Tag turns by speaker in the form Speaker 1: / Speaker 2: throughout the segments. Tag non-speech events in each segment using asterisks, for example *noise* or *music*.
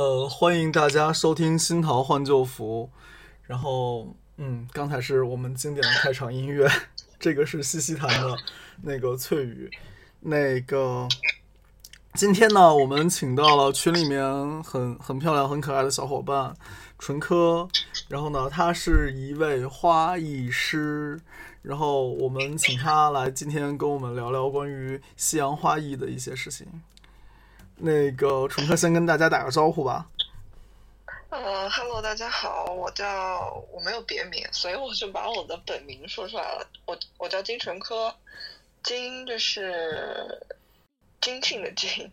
Speaker 1: 呃，欢迎大家收听《新桃换旧符》。然后，嗯，刚才是我们经典的开场音乐，*laughs* 这个是西西弹的那个翠雨。那个今天呢，我们请到了群里面很很漂亮、很可爱的小伙伴纯科。然后呢，他是一位花艺师。然后我们请他来今天跟我们聊聊关于西洋花艺的一些事情。那个纯科先跟大家打个招呼吧。
Speaker 2: 呃哈喽，大家好，我叫我没有别名，所以我就把我的本名说出来了。我我叫金纯科，金就是金庆的金，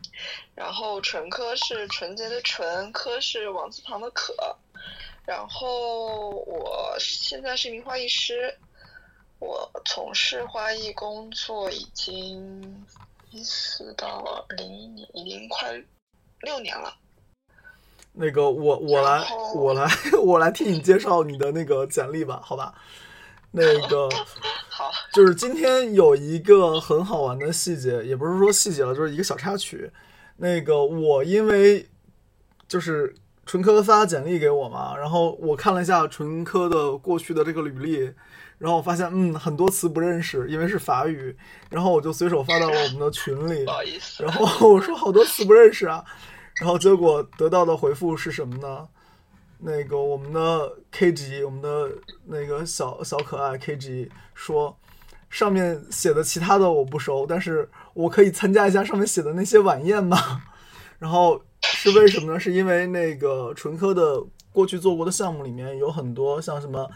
Speaker 2: 然后纯科是纯洁的纯，科是王字旁的可。然后我现在是一名花艺师，我从事花艺工作已经。一四到零一年，已经快六年了。
Speaker 1: 那个，我我来，我来，*laughs* 我来替你介绍你的那个简历吧，好吧？那个，*laughs*
Speaker 2: 好，
Speaker 1: 就是今天有一个很好玩的细节，也不是说细节了，就是一个小插曲。那个，我因为就是纯科发简历给我嘛，然后我看了一下纯科的过去的这个履历。然后我发现，嗯，很多词不认识，因为是法语。然后我就随手发到了我们的群里。
Speaker 2: 不好意思。
Speaker 1: 然后我说好多词不认识啊。然后结果得到的回复是什么呢？那个我们的 K G，我们的那个小小可爱 K G 说，上面写的其他的我不熟，但是我可以参加一下上面写的那些晚宴吗？*laughs* 然后是为什么呢？是因为那个纯科的过去做过的项目里面有很多像什么。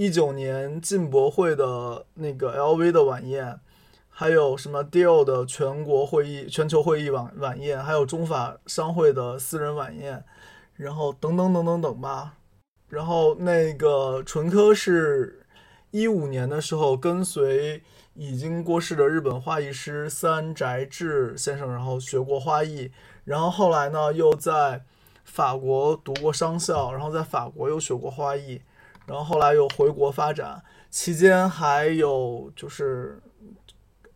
Speaker 1: 一九年进博会的那个 LV 的晚宴，还有什么 Dior 的全国会议、全球会议晚晚宴，还有中法商会的私人晚宴，然后等等等等等吧。然后那个纯科是一五年的时候跟随已经过世的日本花艺师三宅智先生，然后学过花艺，然后后来呢又在法国读过商校，然后在法国又学过花艺。然后后来又回国发展，期间还有就是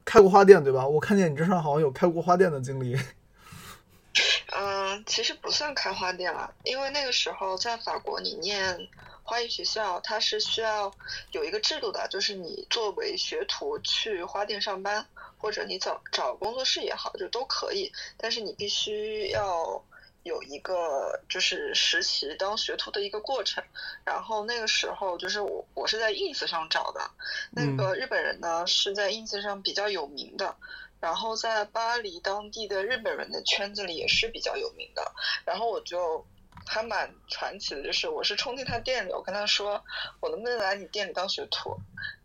Speaker 1: 开过花店，对吧？我看见你这上好像有开过花店的经历。*laughs*
Speaker 2: 嗯，其实不算开花店了，因为那个时候在法国，你念花艺学校，它是需要有一个制度的，就是你作为学徒去花店上班，或者你找找工作室也好，就都可以，但是你必须要。有一个就是实习当学徒的一个过程，然后那个时候就是我我是在 ins 上找的，那个日本人呢是在 ins 上比较有名的，然后在巴黎当地的日本人的圈子里也是比较有名的，然后我就还蛮传奇的，就是我是冲进他店里，我跟他说我能不能来你店里当学徒。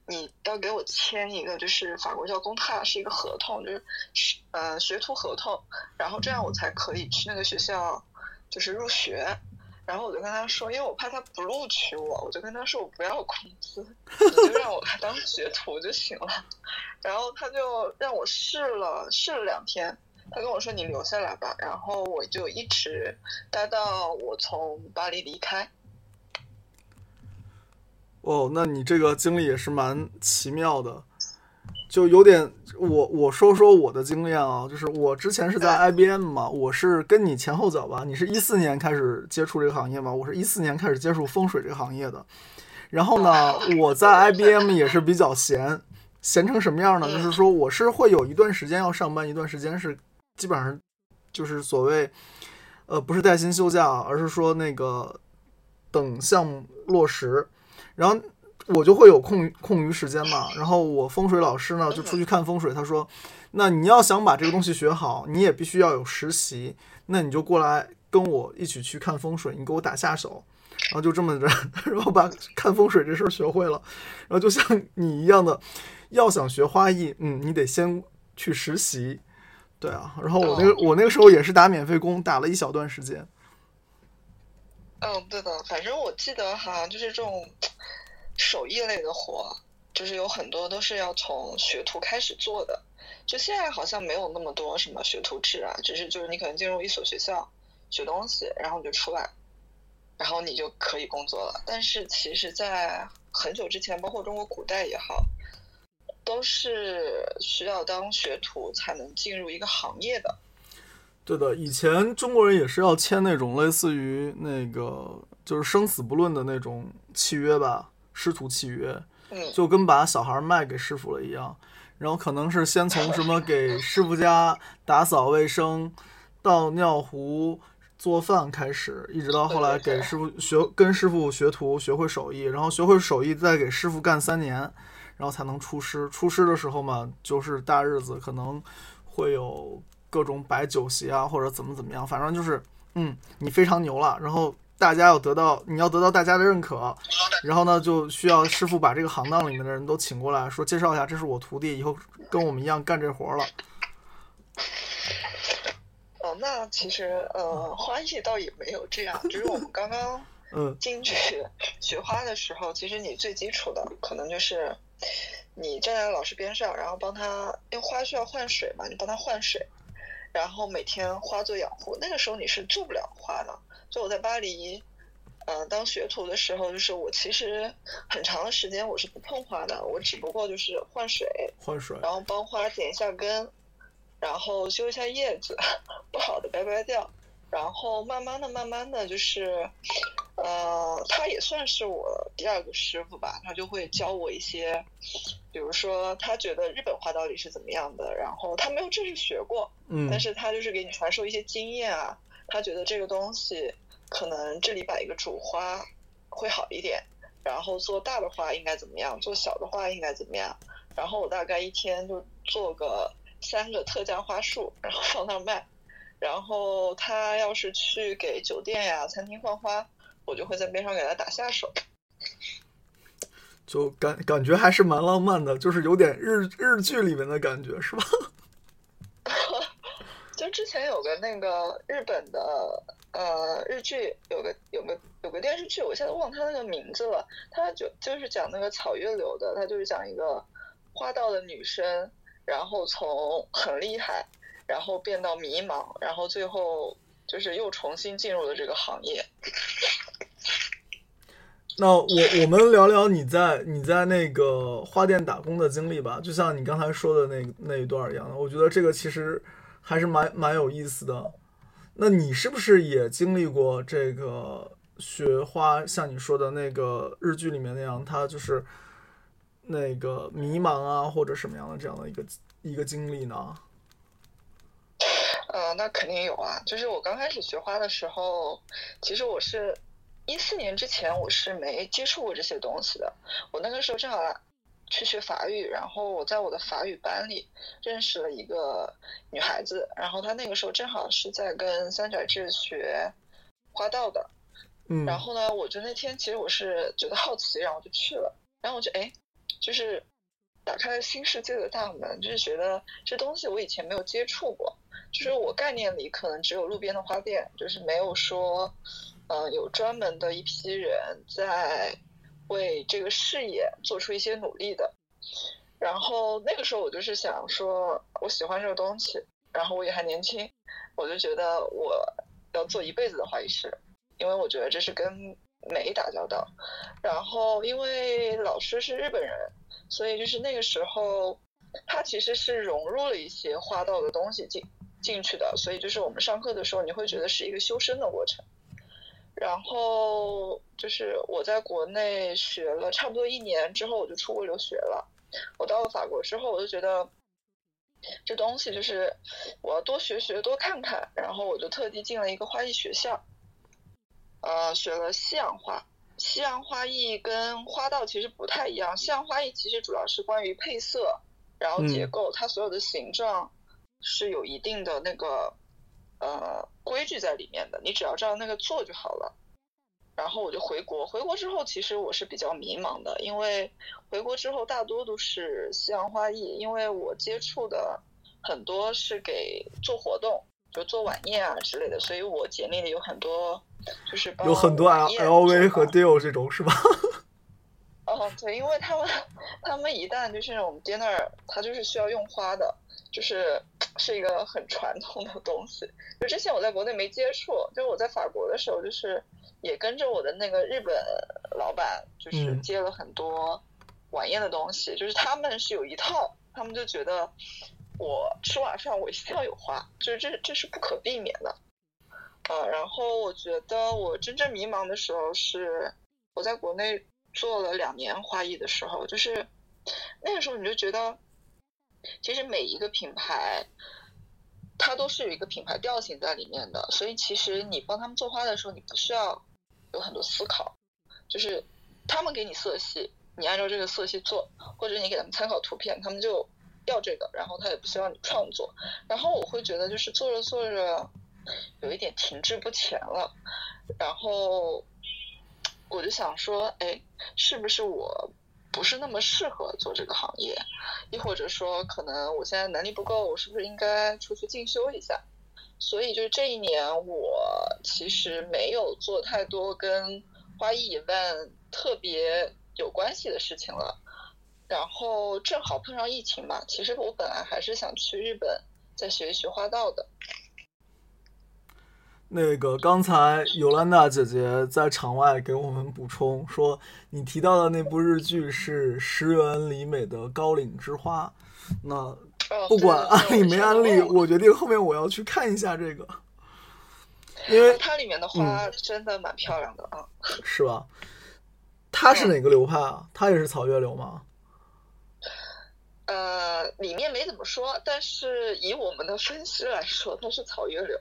Speaker 2: 你要给我签一个，就是法国叫公踏，是一个合同，就是呃学徒合同，然后这样我才可以去那个学校，就是入学。然后我就跟他说，因为我怕他不录取我，我就跟他说我不要工资，你就让我当学徒就行了。然后他就让我试了试了两天，他跟我说你留下来吧，然后我就一直待到我从巴黎离开。
Speaker 1: 哦，那你这个经历也是蛮奇妙的，就有点我我说说我的经验啊，就是我之前是在 IBM 嘛，我是跟你前后脚吧，你是一四年开始接触这个行业嘛，我是一四年开始接触风水这个行业的，然后呢，我在 IBM 也是比较闲，闲成什么样呢？就是说我是会有一段时间要上班，一段时间是基本上就是所谓呃不是带薪休假，而是说那个等项目落实。然后我就会有空空余时间嘛，*laughs* 然后我风水老师呢就出去看风水，他说，那你要想把这个东西学好，你也必须要有实习，那你就过来跟我一起去看风水，你给我打下手，然后就这么着，*laughs* 然后把看风水这事儿学会了，然后就像你一样的，要想学花艺，嗯，你得先去实习，对啊，然后我那个我那个时候也是打免费工，打了一小段时间。
Speaker 2: 嗯，对的，反正我记得哈就是这种手艺类的活，就是有很多都是要从学徒开始做的。就现在好像没有那么多什么学徒制啊，只是就是你可能进入一所学校学东西，然后你就出来，然后你就可以工作了。但是其实，在很久之前，包括中国古代也好，都是需要当学徒才能进入一个行业的。
Speaker 1: 对的，以前中国人也是要签那种类似于那个就是生死不论的那种契约吧，师徒契约，
Speaker 2: 嗯
Speaker 1: 就跟把小孩卖给师傅了一样。然后可能是先从什么给师傅家打扫卫生、倒尿壶、做饭开始，一直到后来给师傅学跟师傅学徒学会手艺，然后学会手艺再给师傅干三年，然后才能出师。出师的时候嘛，就是大日子，可能会有各种摆酒席啊，或者怎么怎么样，反正就是，嗯，你非常牛了。然后大家要得到，你要得到大家的认可，然后呢，就需要师傅把这个行当里面的人都请过来，说介绍一下，这是我徒弟，以后跟我们一样干这活了。
Speaker 2: 哦，那其实呃，花艺倒也没有这样，就是我们刚刚 *laughs*
Speaker 1: 嗯
Speaker 2: 进去学花的时候，其实你最基础的可能就是你站在老师边上，然后帮他，因为花需要换水嘛，你帮他换水，然后每天花做养护。那个时候你是做不了花的。就我在巴黎，呃，当学徒的时候，就是我其实很长的时间我是不碰花的，我只不过就是换水，
Speaker 1: 换水，
Speaker 2: 然后帮花剪一下根，然后修一下叶子，*laughs* 不好的掰掰掉，然后慢慢的、慢慢的就是，呃，他也算是我第二个师傅吧，他就会教我一些，比如说他觉得日本花到底是怎么样的，然后他没有正式学过，
Speaker 1: 嗯
Speaker 2: 但是他就是给你传授一些经验啊，他觉得这个东西可能这里摆一个主花会好一点，然后做大的花应该怎么样，做小的花应该怎么样，然后我大概一天就做个三个特价花束，然后放那儿卖，然后他要是去给酒店呀、餐厅换花，我就会在边上给他打下手。
Speaker 1: 就感感觉还是蛮浪漫的，就是有点日日剧里面的感觉，是吧？*laughs*
Speaker 2: 就之前有个那个日本的呃日剧，有个有个有个电视剧，我现在忘他那个名字了。他就就是讲那个草月流的，他就是讲一个花道的女生，然后从很厉害，然后变到迷茫，然后最后就是又重新进入了这个行业。
Speaker 1: 那我我们聊聊你在你在那个花店打工的经历吧，就像你刚才说的那那一段一样的，我觉得这个其实还是蛮蛮有意思的。那你是不是也经历过这个学花，像你说的那个日剧里面那样，他就是那个迷茫啊，或者什么样的这样的一个一个经历呢？
Speaker 2: 呃，那肯定有啊。就是我刚开始学花的时候，其实我是一四年之前我是没接触过这些东西的。我那个时候正好去学法语，然后我在我的法语班里认识了一个女孩子，然后她那个时候正好是在跟三宅智学花道的。
Speaker 1: 嗯，
Speaker 2: 然后呢，我就那天其实我是觉得好奇，然后我就去了，然后我就哎，就是打开了新世界的大门，就是觉得这东西我以前没有接触过，就是我概念里可能只有路边的花店，就是没有说，呃，有专门的一批人在为这个事业做出一些努力的。然后那个时候我就是想说，我喜欢这个东西，然后我也还年轻，我就觉得我要做一辈子的花艺师。因为我觉得这是跟美打交道，然后因为老师是日本人，所以就是那个时候他其实是融入了一些花道的东西进进去的，所以就是我们上课的时候你会觉得是一个修身的过程。然后就是我在国内学了差不多一年之后，我就出国留学了。我到了法国之后，我就觉得这东西就是我要多学学多看看，然后我就特地进了一个花艺学校。呃，学了西洋花，西洋花艺跟花道其实不太一样。西洋花艺其实主要是关于配色，然后结构，它所有的形状是有一定的那个呃规矩在里面的，你只要照那个做就好了。然后我就回国，回国之后其实我是比较迷茫的，因为回国之后大多都是西洋花艺，因为我接触的很多是给做活动。就做晚宴啊之类的，所以我简历里有很多，就是
Speaker 1: 有很多 L L V 和 Dior 这种是吧？
Speaker 2: 哦，对，因为他们他们一旦就是我们 dinner，它就是需要用花的，就是 *tsk* 是一个很传统的东西。就之前我在国内没接触，就是我在法国的时候，就是也跟着我的那个日本老板，就是接了很多晚宴的东西，就是他们是有一套，他们就觉得。我吃晚饭我一定要有花，就是这这是不可避免的。啊，然后我觉得我真正迷茫的时候是我在国内做了两年花艺的时候，就是那个时候你就觉得，其实每一个品牌它都是有一个品牌调性在里面的，所以其实你帮他们做花的时候，你不需要有很多思考，就是他们给你色系，你按照这个色系做，或者你给他们参考图片，他们就要这个，然后他也不需要你创作。然后我会觉得就是做着做着。有一点停滞不前了，然后我就想说，哎，是不是我不是那么适合做这个行业？亦或者说，可能我现在能力不够，我是不是应该出去进修一下？所以就是这一年，我其实没有做太多跟花艺以外特别有关系的事情了。然后正好碰上疫情嘛，其实我本来还是想去日本再学一学花道的。
Speaker 1: 那个刚才尤兰达姐姐在场外给我们补充说，你提到的那部日剧是石原里美的《高岭之花》。那不管安利没安利，我决定后面我要去看一下这个，因为
Speaker 2: 它里面的花真的蛮漂亮的啊。
Speaker 1: 是吧？它是哪个流派啊？它也是草月流吗？
Speaker 2: 呃，里面没怎么说，但是以我们的分析来说，它是草月流。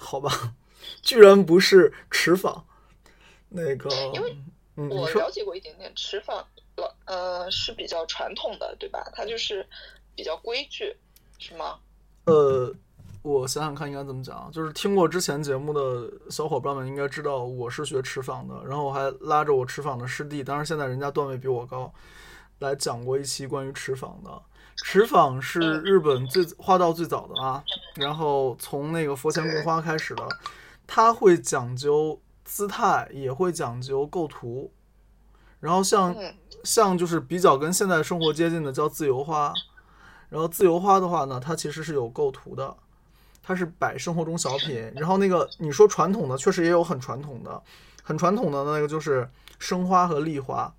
Speaker 1: 好吧，*laughs* 居然不是池坊，那个，
Speaker 2: 因为我了解过一点点池坊，呃，是比较传统的，对吧？它就是比较规矩，是吗？
Speaker 1: 呃，我想想看应该怎么讲，就是听过之前节目的小伙伴们应该知道，我是学池坊的，然后我还拉着我池坊的师弟，当然现在人家段位比我高，来讲过一期关于池坊的。持坊是日本最花道最早的啊，然后从那个佛前供花开始的，它会讲究姿态，也会讲究构图，然后像像就是比较跟现代生活接近的叫自由花，然后自由花的话呢，它其实是有构图的，它是摆生活中小品，然后那个你说传统的确实也有很传统的，很传统的那个就是生花和立花。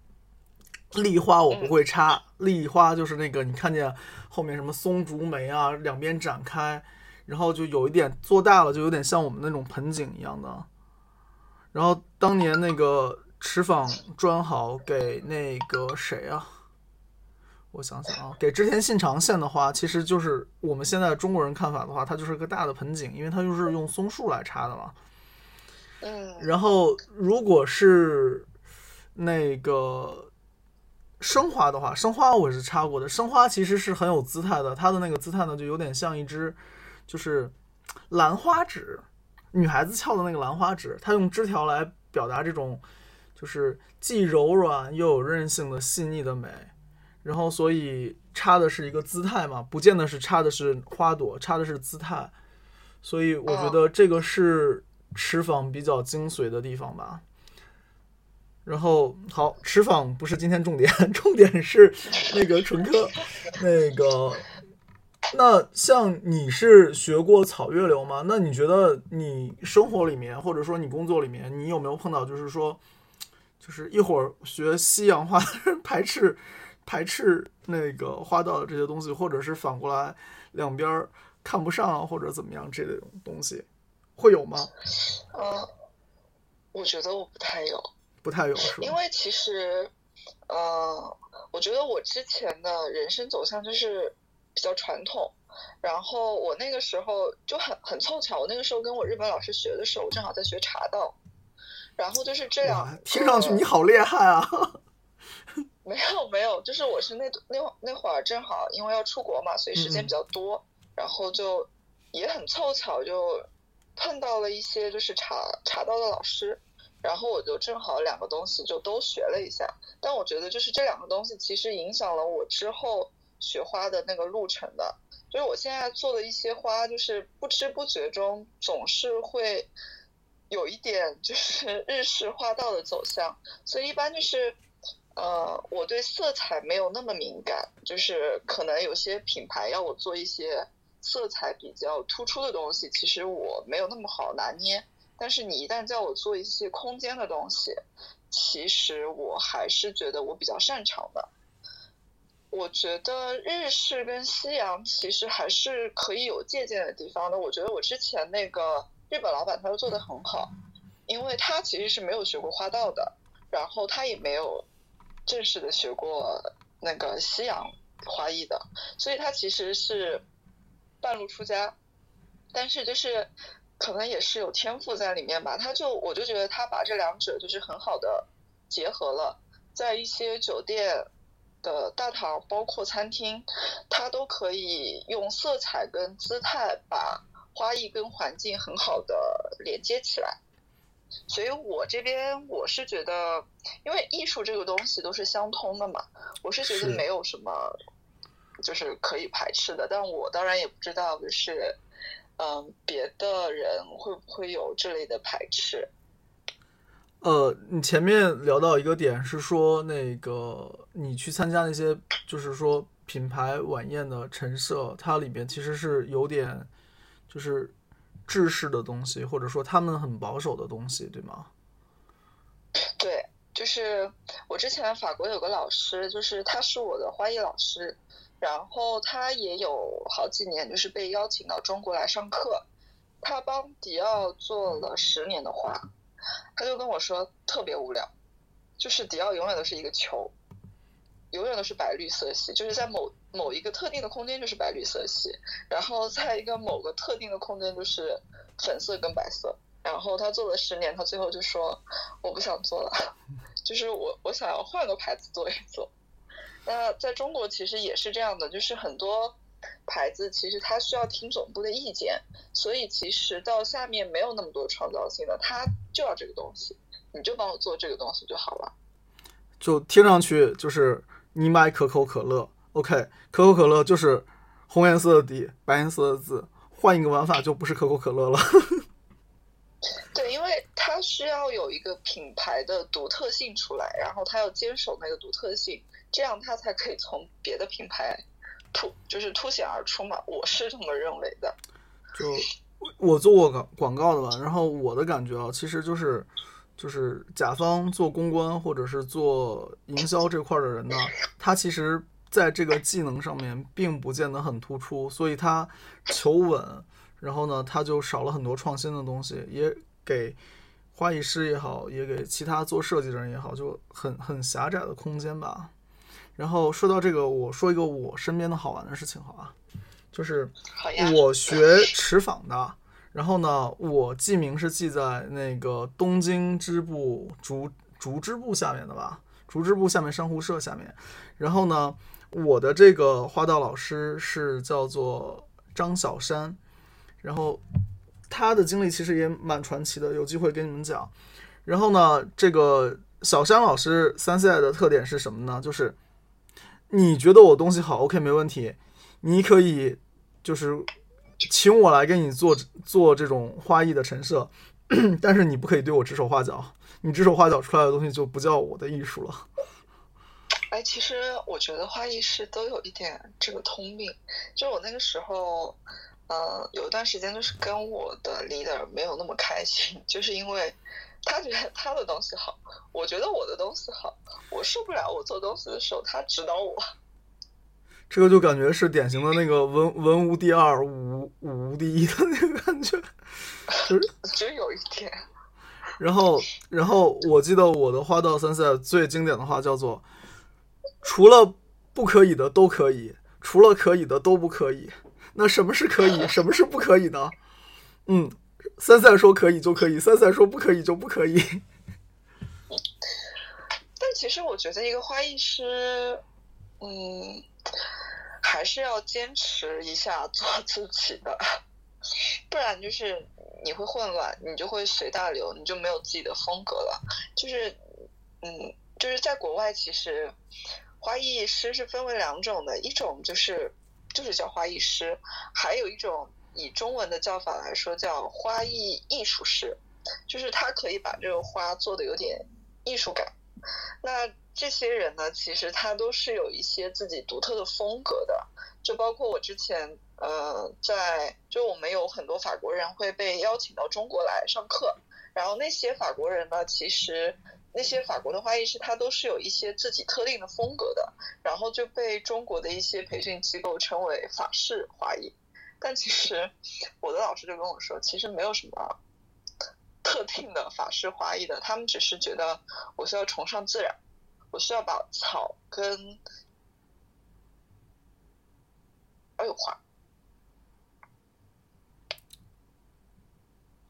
Speaker 1: 立花我不会插，立花就是那个你看见后面什么松竹梅啊，两边展开，然后就有一点做大了，就有点像我们那种盆景一样的。然后当年那个池坊专好给那个谁啊？我想想啊，给织田信长献的花，其实就是我们现在中国人看法的话，它就是个大的盆景，因为它就是用松树来插的嘛。
Speaker 2: 嗯。
Speaker 1: 然后如果是那个。生花的话，生花我是插过的。生花其实是很有姿态的，它的那个姿态呢，就有点像一只，就是兰花指，女孩子翘的那个兰花指。它用枝条来表达这种，就是既柔软又有韧性的细腻的美。然后，所以插的是一个姿态嘛，不见得是插的是花朵，插的是姿态。所以，我觉得这个是持坊比较精髓的地方吧。然后好，持坊不是今天重点，*laughs* 重点是那个纯科，那个，那像你是学过草月流吗？那你觉得你生活里面或者说你工作里面，你有没有碰到就是说，就是一会儿学西洋花 *laughs* 排斥排斥那个花道的这些东西，或者是反过来两边看不上或者怎么样这种东西，会有吗？
Speaker 2: 呃，我觉得我不太有。
Speaker 1: 不太有是吧？
Speaker 2: 因为其实，呃，我觉得我之前的人生走向就是比较传统，然后我那个时候就很很凑巧，我那个时候跟我日本老师学的时候，我正好在学茶道，然后就是这样。
Speaker 1: 听上去你好厉害啊！*laughs*
Speaker 2: 没有没有，就是我是那那那会儿正好因为要出国嘛，所以时间比较多，然后就也很凑巧就碰到了一些就是茶茶道的老师。然后我就正好两个东西就都学了一下，但我觉得就是这两个东西其实影响了我之后学花的那个路程的。就是我现在做的一些花，就是不知不觉中总是会有一点就是 *laughs* 日式花道的走向，所以一般就是呃我对色彩没有那么敏感，就是可能有些品牌要我做一些色彩比较突出的东西，其实我没有那么好拿捏。但是你一旦叫我做一些空间的东西，其实我还是觉得我比较擅长的。我觉得日式跟西洋其实还是可以有借鉴的地方的。我觉得我之前那个日本老板他就做的很好，因为他其实是没有学过花道的，然后他也没有正式的学过那个西洋花艺的，所以他其实是半路出家，但是就是可能也是有天赋在里面吧。他就我就觉得他把这两者就是很好的结合了，在一些酒店。的大堂包括餐厅，他都可以用色彩跟姿态把花艺跟环境很好的连接起来。所以我这边我是觉得，因为艺术这个东西都是相通的嘛，我是觉得没有什么就是可以排斥的。但我当然也不知道，就是嗯，别的人会不会有这类的排斥。
Speaker 1: 呃，你前面聊到一个点是说，那个你去参加那些就是说品牌晚宴的陈设，它里面其实是有点就是制式的东西，或者说他们很保守的东西，对吗？
Speaker 2: 对，就是我之前法国有个老师，就是他是我的花艺老师，然后他也有好几年就是被邀请到中国来上课，他帮迪奥做了十年的画。他就跟我说特别无聊，就是迪奥永远都是一个球，永远都是白绿色系，就是在某某一个特定的空间就是白绿色系，然后在一个某个特定的空间就是粉色跟白色。然后他做了十年，他最后就说我不想做了，*laughs* 就是我我想要换个牌子做一做。那在中国其实也是这样的，就是很多。牌子其实它需要听总部的意见，所以其实到下面没有那么多创造性的，他就要这个东西，你就帮我做这个东西就好了。
Speaker 1: 就听上去就是你买可口可乐，OK，可口可乐就是红颜色的底，白颜色的字，换一个玩法就不是可口可乐了。*laughs*
Speaker 2: 对，因为它需要有一个品牌的独特性出来，然后它要坚守那个独特性，这样它才可以从别的品牌。突就是凸显而出嘛，我是这么认为的。
Speaker 1: 就我做过广广告的吧，然后我的感觉啊，其实就是就是甲方做公关或者是做营销这块的人呢，他其实在这个技能上面并不见得很突出，所以他求稳，然后呢，他就少了很多创新的东西，也给花艺师也好，也给其他做设计的人也好，就很很狭窄的空间吧。然后说到这个，我说一个我身边的好玩的事情，好吧？就是我学持坊的，然后呢，我记名是记在那个东京支部竹竹支部下面的吧？竹支部下面珊瑚社下面。然后呢，我的这个花道老师是叫做张小山，然后他的经历其实也蛮传奇的，有机会跟你们讲。然后呢，这个小山老师三 C 的特点是什么呢？就是你觉得我东西好，OK，没问题。你可以就是请我来给你做做这种花艺的陈设，*clears throat* 但是你不可以对我指手画脚。你指手画脚出来的东西就不叫我的艺术了。
Speaker 2: 哎，其实我觉得花艺师都有一点这个通病。就我那个时候，呃，有一段时间就是跟我的 leader 没有那么开心，就是因为。他觉得他的东西好，我觉得我的东西好，我受不了我做东西的时候他指导我。*laughs*
Speaker 1: 这个就感觉是典型的那个文文无第二，武武无第一的那个感觉，就是 *laughs*
Speaker 2: 只有一点。
Speaker 1: 然后，然后我记得我的花道三赛最经典的话叫做：除了不可以的都可以，除了可以的都不可以。那什么是可以，什么是不可以呢？嗯。三三说可以就可以，三三说不可以就不可以。
Speaker 2: 但其实我觉得一个花艺师，嗯，还是要坚持一下做自己的，*laughs* 不然就是你会混乱，你就会随大流，你就没有自己的风格了。就是，嗯，就是在国外，其实花艺师是分为两种的，一种就是就是叫花艺师，还有一种。以中文的叫法来说，叫花艺艺术师，就是他可以把这个花做的有点艺术感。那这些人呢，其实他都是有一些自己独特的风格的。就包括我之前，呃，在就我们有很多法国人会被邀请到中国来上课，然后那些法国人呢，其实那些法国的花艺师，他都是有一些自己特定的风格的，然后就被中国的一些培训机构称为法式花艺。但其实我的老师就跟我说，其实没有什么特定的法式花艺的，他们只是觉得我需要崇尚自然，我需要把草跟哎呦花。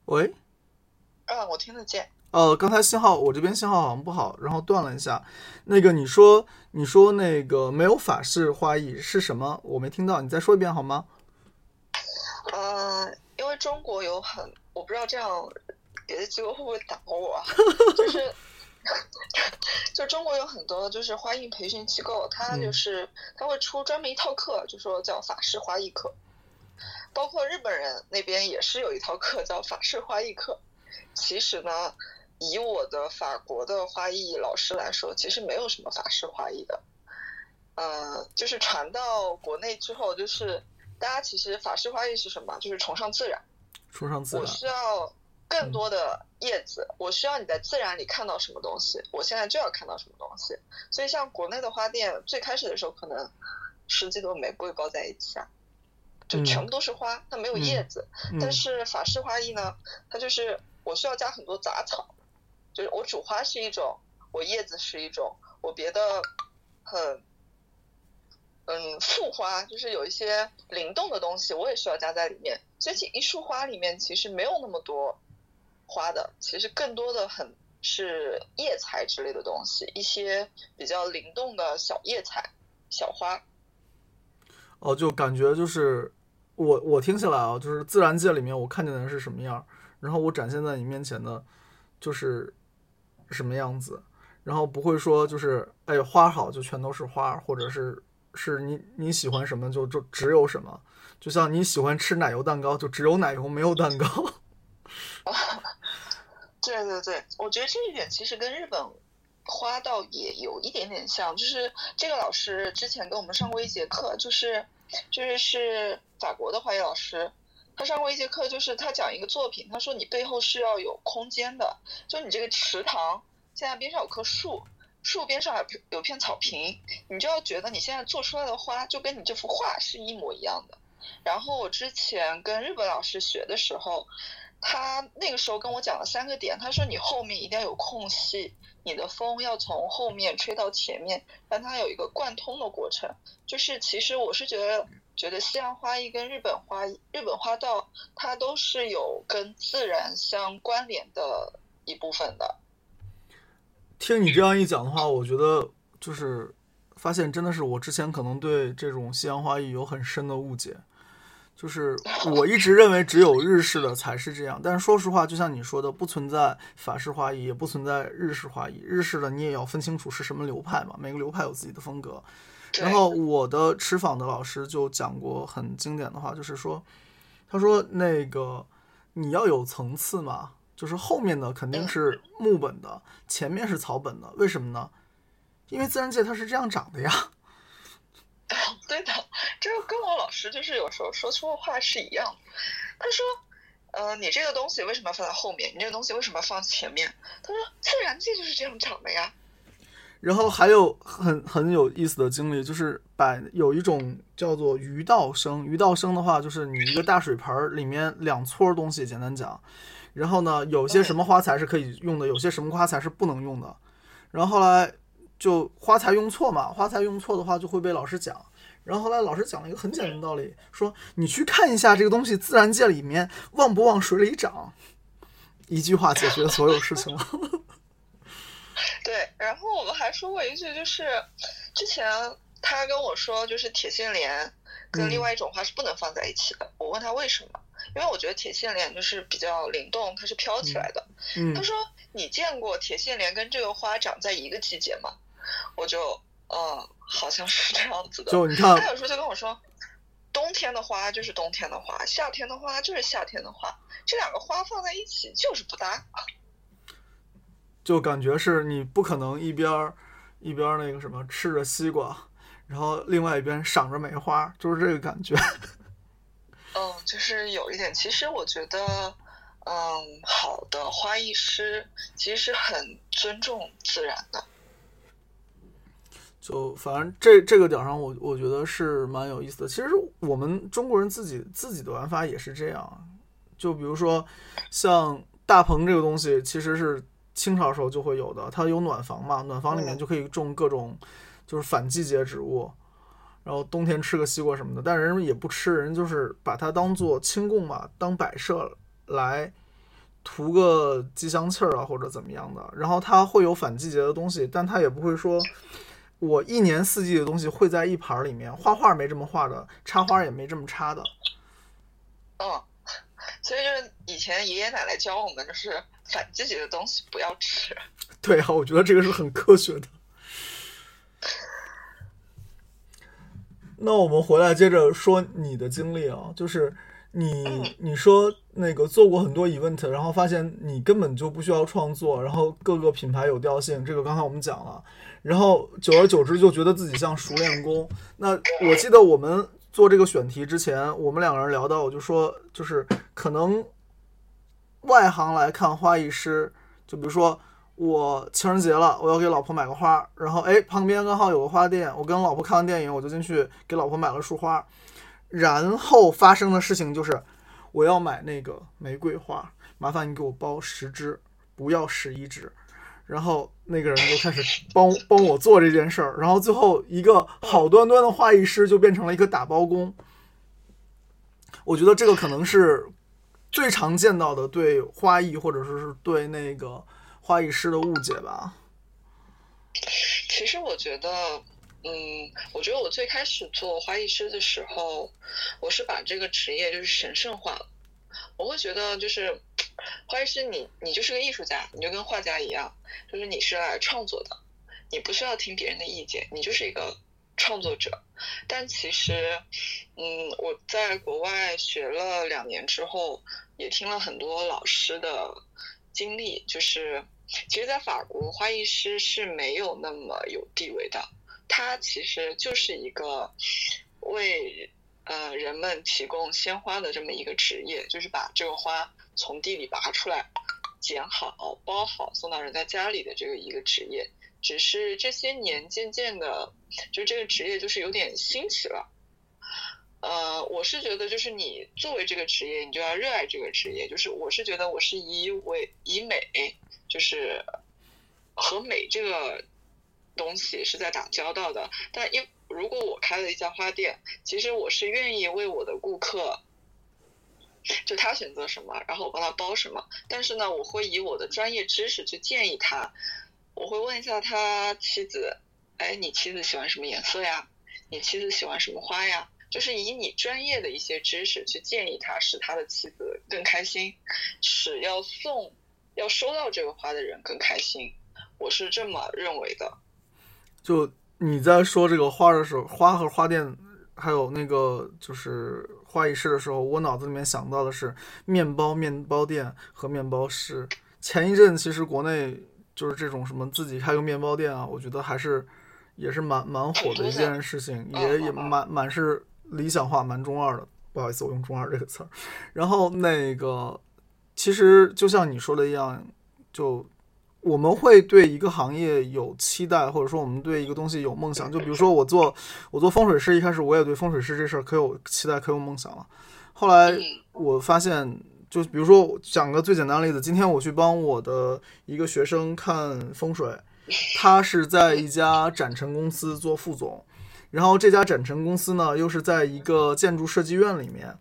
Speaker 1: 喂，
Speaker 2: 嗯，我听得见。
Speaker 1: 呃，刚才信号我这边信号好像不好，然后断了一下。那个你说你说那个没有法式花艺是什么？我没听到，你再说一遍好吗？
Speaker 2: 呃，因为中国有很，我不知道这样别的机构会不会打我啊？*laughs* 就是 *laughs* 就中国有很多就是花艺培训机构，它就是它会出专门一套课，就说叫法式花艺课。包括日本人那边也是有一套课叫法式花艺课。其实呢，以我的法国的花艺老师来说，其实没有什么法式花艺的。呃，就是传到国内之后，就是大家其实法式花艺是什么？就是崇尚自然。
Speaker 1: 崇尚自然。
Speaker 2: 我需要更多的叶子，我需要你在自然里看到什么东西，我现在就要看到什么东西。所以像国内的花店，最开始的时候可能十几朵玫瑰包在一起啊。就全部都是花，它没有叶子。但是法式花艺呢，它就是我需要加很多杂草，就是我主花是一种，我叶子是一种，我别的很嗯副花，就是有一些灵动的东西，我也需要加在里面。所以一束花里面其实没有那么多花的，其实更多的很是叶材之类的东西，一些比较灵动的小叶材、小花。
Speaker 1: 哦，就感觉就是。我我听起来啊，就是自然界里面我看见的是什么样，然后我展现在你面前的，就是什么样子，然后不会说就是哎花好就全都是花，或者是是你你喜欢什么就就只有什么，就像你喜欢吃奶油蛋糕就只有奶油没有蛋糕。*laughs*
Speaker 2: 对对对，我觉得这一点其实跟日本花道也有一点点像，就是这个老师之前给我们上过一节课，就是就是是。法国的花艺老师，他上过一节课，就是他讲一个作品，他说你背后是要有空间的，就你这个池塘现在边上有棵树，树边上有有片草坪，你就要觉得你现在做出来的花就跟你这幅画是一模一样的。然后我之前跟日本老师学的时候，他那个时候跟我讲了三个点，他说你后面一定要有空隙，你的风要从后面吹到前面，让它有一个贯通的过程。就是其实我是觉得。觉得西洋花艺跟日本花、日本花道，它都是有跟自然相关联的一部分的。
Speaker 1: 听你这样一讲的话，我觉得就是发现真的是我之前可能对这种西洋花艺有很深的误解，就是我一直认为只有日式的才是这样。但是说实话，就像你说的，不存在法式花艺，也不存在日式花艺。日式的你也要分清楚是什么流派嘛，每个流派有自己的风格。然后我的持坊的老师就讲过很经典的话，就是说，他说那个你要有层次嘛，就是后面的肯定是木本的，前面是草本的，为什么呢？因为自然界它是这样长的呀。*laughs*
Speaker 2: 对的，这个跟我老师就是有时候说错话是一样。他说，呃，你这个东西为什么要放在后面？你这个东西为什么要放前面？他说，自然界就是这样长的呀。
Speaker 1: 然后还有很很有意思的经历，就是把有一种叫做鱼道生，鱼道生的话，就是你一个大水盆里面两撮东西，简单讲。然后呢，有些什么花材是可以用的，有些什么花材是不能用的。然后后来就花材用错嘛，花材用错的话就会被老师讲。然后后来老师讲了一个很简单的道理，说你去看一下这个东西自然界里面往不往水里长，一句话解决所有事情了。*laughs*
Speaker 2: 对，然后我们还说过一句，就是之前他跟我说，就是铁线莲跟另外一种花是不能放在一起的。我问他为什么，因为我觉得铁线莲就是比较灵动，它是飘起来的。他说：“你见过铁线莲跟这个花长在一个季节吗？”我就嗯，好像是这样子的。
Speaker 1: 就你看，
Speaker 2: 他有时候就跟我说，冬天的花就是冬天的花，夏天的花就是夏天的花，这两个花放在一起就是不搭。
Speaker 1: 就感觉是你不可能一边儿一边儿那个什么吃着西瓜，然后另外一边赏着梅花，就是这个感觉。
Speaker 2: 嗯，就是有一点。其实我觉得，嗯，好的花艺师其实是很尊重自然的。
Speaker 1: 就反正这这个点上，我我觉得是蛮有意思的。其实我们中国人自己自己的玩法也是这样。就比如说像大棚这个东西，其实是清朝时候就会有的，它有暖房嘛，暖房里面就可以种各种就是反季节植物，然后冬天吃个西瓜什么的。但人也不吃，人就是把它当做清供嘛，当摆设来图个吉祥气儿啊，或者怎么样的。然后它会有反季节的东西，但它也不会说。我一年四季的东西会在一盘里面，画画没这么画的，插花也没这么插的。
Speaker 2: 嗯，所以就是以前爷爷奶奶教我们，就是反季节的东西不要吃。*laughs*
Speaker 1: 对啊，我觉得这个是很科学的。那我们回来接着说你的经历啊，就是你你说那个做过很多 event，然后发现你根本就不需要创作，然后各个品牌有调性，这个刚才我们讲了。然后久而久之就觉得自己像熟练工。那我记得我们做这个选题之前，我们两个人聊到，我就说，就是可能外行来看花艺师，就比如说我情人节了，我要给老婆买个花，然后哎旁边刚好有个花店，我跟老婆看完电影，我就进去给老婆买了束花，然后发生的事情就是我要买那个玫瑰花，麻烦你给我包十支，不要十一支。然后那个人就开始帮帮我做这件事儿，然后最后一个好端端的花艺师就变成了一个打包工。我觉得这个可能是最常见到的对花艺或者说是对那个花艺师的误解吧。
Speaker 2: 其实我觉得，嗯，我觉得我最开始做花艺师的时候，我是把这个职业就是神圣化了。我会觉得就是。花艺师，你你就是个艺术家，你就跟画家一样，就是你是来创作的，你不需要听别人的意见，你就是一个创作者。但其实，嗯，我在国外学了两年之后，也听了很多老师的经历，就是其实，在法国，花艺师是没有那么有地位的，他其实就是一个为呃人们提供鲜花的这么一个职业，就是把这个花。从地里拔出来，剪好、包好，送到人家家里的这个一个职业，只是这些年渐渐的，就这个职业就是有点兴起了。呃，我是觉得，就是你作为这个职业，你就要热爱这个职业。就是我是觉得，我是以为以美，就是和美这个东西是在打交道的。但因如果我开了一家花店，其实我是愿意为我的顾客。就他选择什么，然后我帮他包什么。但是呢，我会以我的专业知识去建议他。我会问一下他妻子，哎，你妻子喜欢什么颜色呀？你妻子喜欢什么花呀？就是以你专业的一些知识去建议他，使他的妻子更开心，使要送、要收到这个花的人更开心。我是这么认为的。
Speaker 1: 就你在说这个花的时候，花和花店。还有那个就是花艺师的时候，我脑子里面想到的是面包面包店和面包师。前一阵其实国内就是这种什么自己开个面包店啊，我觉得还是也是蛮蛮火的一件事情，也也蛮蛮是理想化、蛮中二的。不好意思，我用中二这个词儿。然后那个其实就像你说的一样，就。我们会对一个行业有期待，或者说我们对一个东西有梦想。就比如说我做我做风水师，一开始我也对风水师这事儿可有期待，可有梦想了。后来我发现，就比如说讲个最简单的例子，今天我去帮我的一个学生看风水，他是在一家展陈公司做副总，然后这家展陈公司呢又是在一个建筑设计院里面。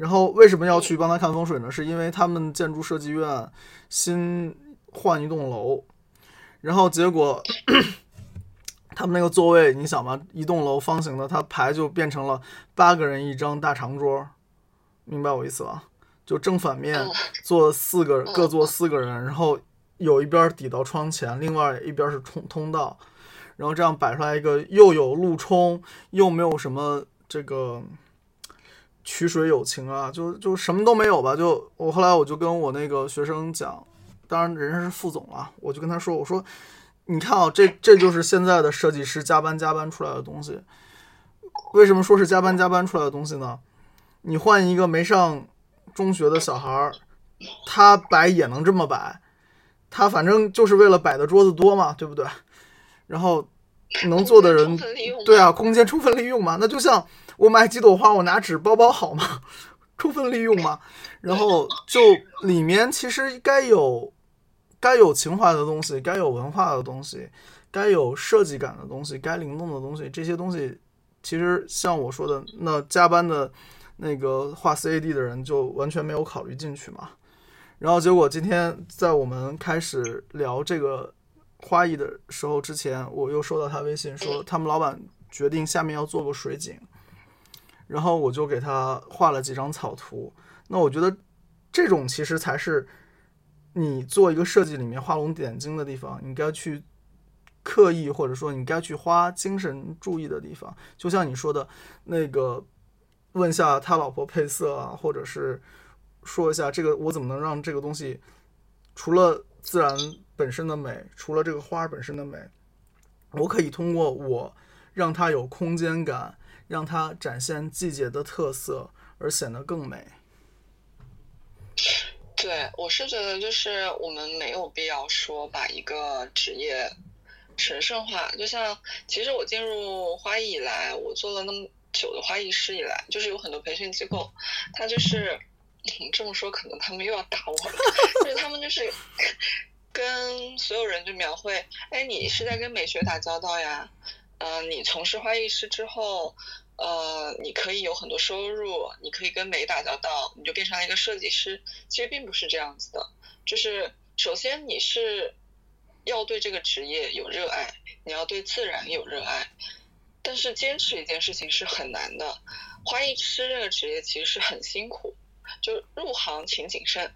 Speaker 1: 然后为什么要去帮他看风水呢？是因为他们建筑设计院新。换一栋楼，然后结果 *clears throat* 他们那个座位，你想吧，一栋楼方形的，它排就变成了八个人一张大长桌，明白我意思吧？就正反面坐四个，各坐四个人，然后有一边抵到窗前，另外一边是通通道，然后这样摆出来一个又有路冲，又没有什么这个曲水有情啊，就就什么都没有吧？就我后来我就跟我那个学生讲。当然，人家是副总啊，我就跟他说：“我说，你看啊，这这就是现在的设计师加班加班出来的东西。为什么说是加班加班出来的东西呢？你换一个没上中学的小孩儿，他摆也能这么摆，他反正就是为了摆的桌子多嘛，对不对？然后能做的人对啊，空间充分利用嘛，那就像我买几朵花，我拿纸包包好吗？*laughs* 充分利用嘛。然后就里面其实该有该有情怀的东西，该有文化的东西，该有设计感的东西，该灵动的东西，这些东西其实像我说的，那加班的那个画 CAD 的人就完全没有考虑进去嘛。然后结果今天在我们开始聊这个花艺的时候之前，我又收到他微信说，他们老板决定下面要做个水景，然后我就给他画了几张草图。那我觉得这种其实才是你做一个设计里面画龙点睛的地方，你该去刻意或者说你该去花精神注意的地方。就像你说的那个，问下他老婆配色啊，或者是说一下这个我怎么能让这个东西除了自然本身的美，除了这个花本身的美，我可以通过我让它有空间感，让它展现季节的特色，而显得更美。
Speaker 2: 对，我是觉得就是我们没有必要说把一个职业神圣化。就像其实我进入花艺以来，我做了那么久的花艺师以来，就是有很多培训机构，他就是这么说，可能他们又要打我了，*laughs* 就是他们就是跟所有人就描绘，哎，你是在跟美学打交道呀，嗯、你从事花艺师之后。呃，你可以有很多收入，你可以跟美打交道，你就变成了一个设计师。其实并不是这样子的，就是首先你是要对这个职业有热爱，你要对自然有热爱，但是坚持一件事情是很难的。花艺师这个职业其实是很辛苦，就入行请谨慎。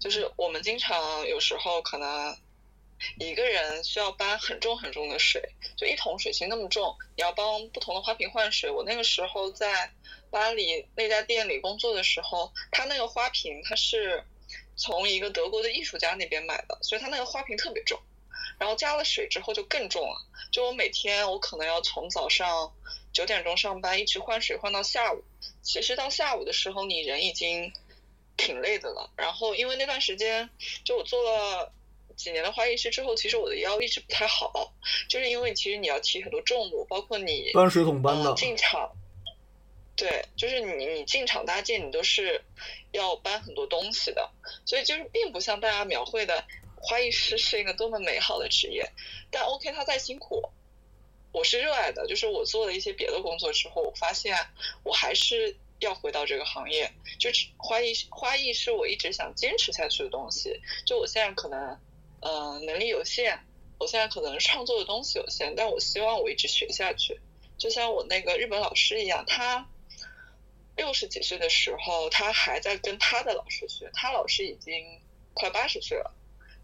Speaker 2: 就是我们经常有时候可能一个人需要搬很重很重的水，就一桶水其实那么重，你要帮不同的花瓶换水。我那个时候在巴黎那家店里工作的时候，他那个花瓶它是从一个德国的艺术家那边买的，所以他那个花瓶特别重，然后加了水之后就更重了。就我每天我可能要从早上九点钟上班，一直换水换到下午。其实到下午的时候，你人已经挺累的了。然后因为那段时间就我做了。几年的花艺师之后，其实我的腰一直不太好，就是因为其实你要提很多重物，包括你
Speaker 1: 搬水桶搬的、
Speaker 2: 呃、进场，对，就是你你进场搭建，你都是要搬很多东西的，所以就是并不像大家描绘的花艺师是一个多么美好的职业。但 OK，他再辛苦，我是热爱的。就是我做了一些别的工作之后，我发现我还是要回到这个行业。就是花艺花艺是我一直想坚持下去的东西。就我现在可能。呃，能力有限，我现在可能创作的东西有限，但我希望我一直学下去。就像我那个日本老师一样，他六十几岁的时候，他还在跟他的老师学，他老师已经快八十岁了。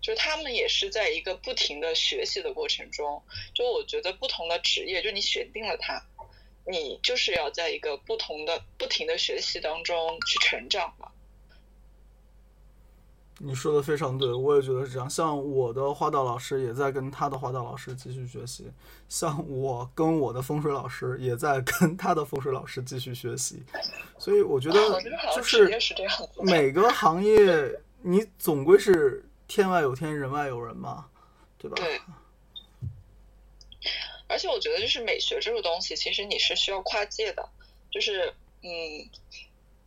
Speaker 2: 就他们也是在一个不停的学习的过程中。就我觉得不同的职业，就你选定了它，你就是要在一个不同的、不停的学习当中去成长嘛。
Speaker 1: 你说的非常对，我也觉得是这样。像我的花道老师也在跟他的花道老师继续学习，像我跟我的风水老师也在跟他的风水老师继续学习。所以我觉得就是每个行业，你总归是天外有天，人外有人嘛，对吧？
Speaker 2: 对。而且我觉得，就是美学这个东西，其实你是需要跨界的。就是，嗯。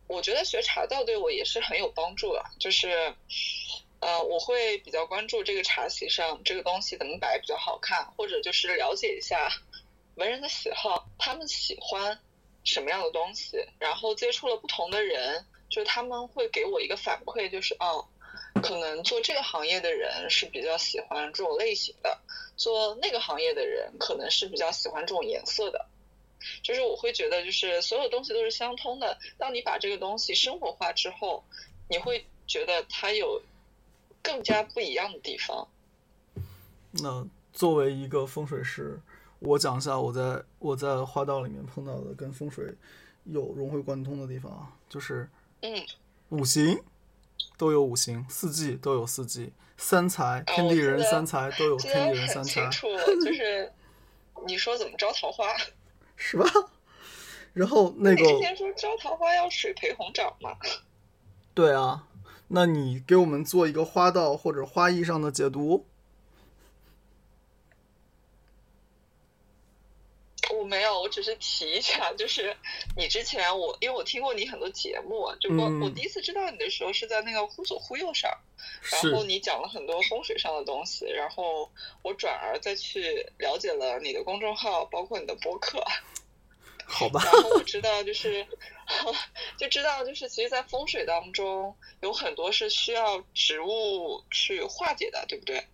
Speaker 2: 我觉得学茶道对我也是很有帮助的，就是，呃，我会比较关注这个茶席上这个东西怎么摆比较好看，或者就是了解一下文人的喜好，他们喜欢什么样的东西，然后接触了不同的人，就是他们会给我一个反馈，就是哦，可能做这个行业的人是比较喜欢这种类型的，做那个行业的人可能是比较喜欢这种颜色的。就是我会觉得，就是所有东西都是相通的。当你把这个东西生活化之后，你会觉得它有更加不一样的地方。
Speaker 1: 那作为一个风水师，我讲一下我在我在花道里面碰到的跟风水有融会贯通的地方啊，就是
Speaker 2: 嗯，
Speaker 1: 五行都有五行，四季都有四季，三才天地人三才都有天地人三才。
Speaker 2: 清楚，*laughs* 就是你说怎么招桃花。
Speaker 1: 是吧？然后那个
Speaker 2: 之前说招桃花要水培红掌嘛？
Speaker 1: 对啊，那你给我们做一个花道或者花艺上的解读。
Speaker 2: 我没有，我只是提一下，就是你之前我，因为我听过你很多节目，就我、
Speaker 1: 嗯
Speaker 2: 我第一次知道你的时候是在那个忽左忽右上，然后你讲了很多风水上的东西，然后我转而再去了解了你的公众号，包括你的博客，*laughs*
Speaker 1: 好吧，
Speaker 2: 然后我知道就是 *laughs* 就知道就是其实，在风水当中有很多是需要植物去化解的，对不对？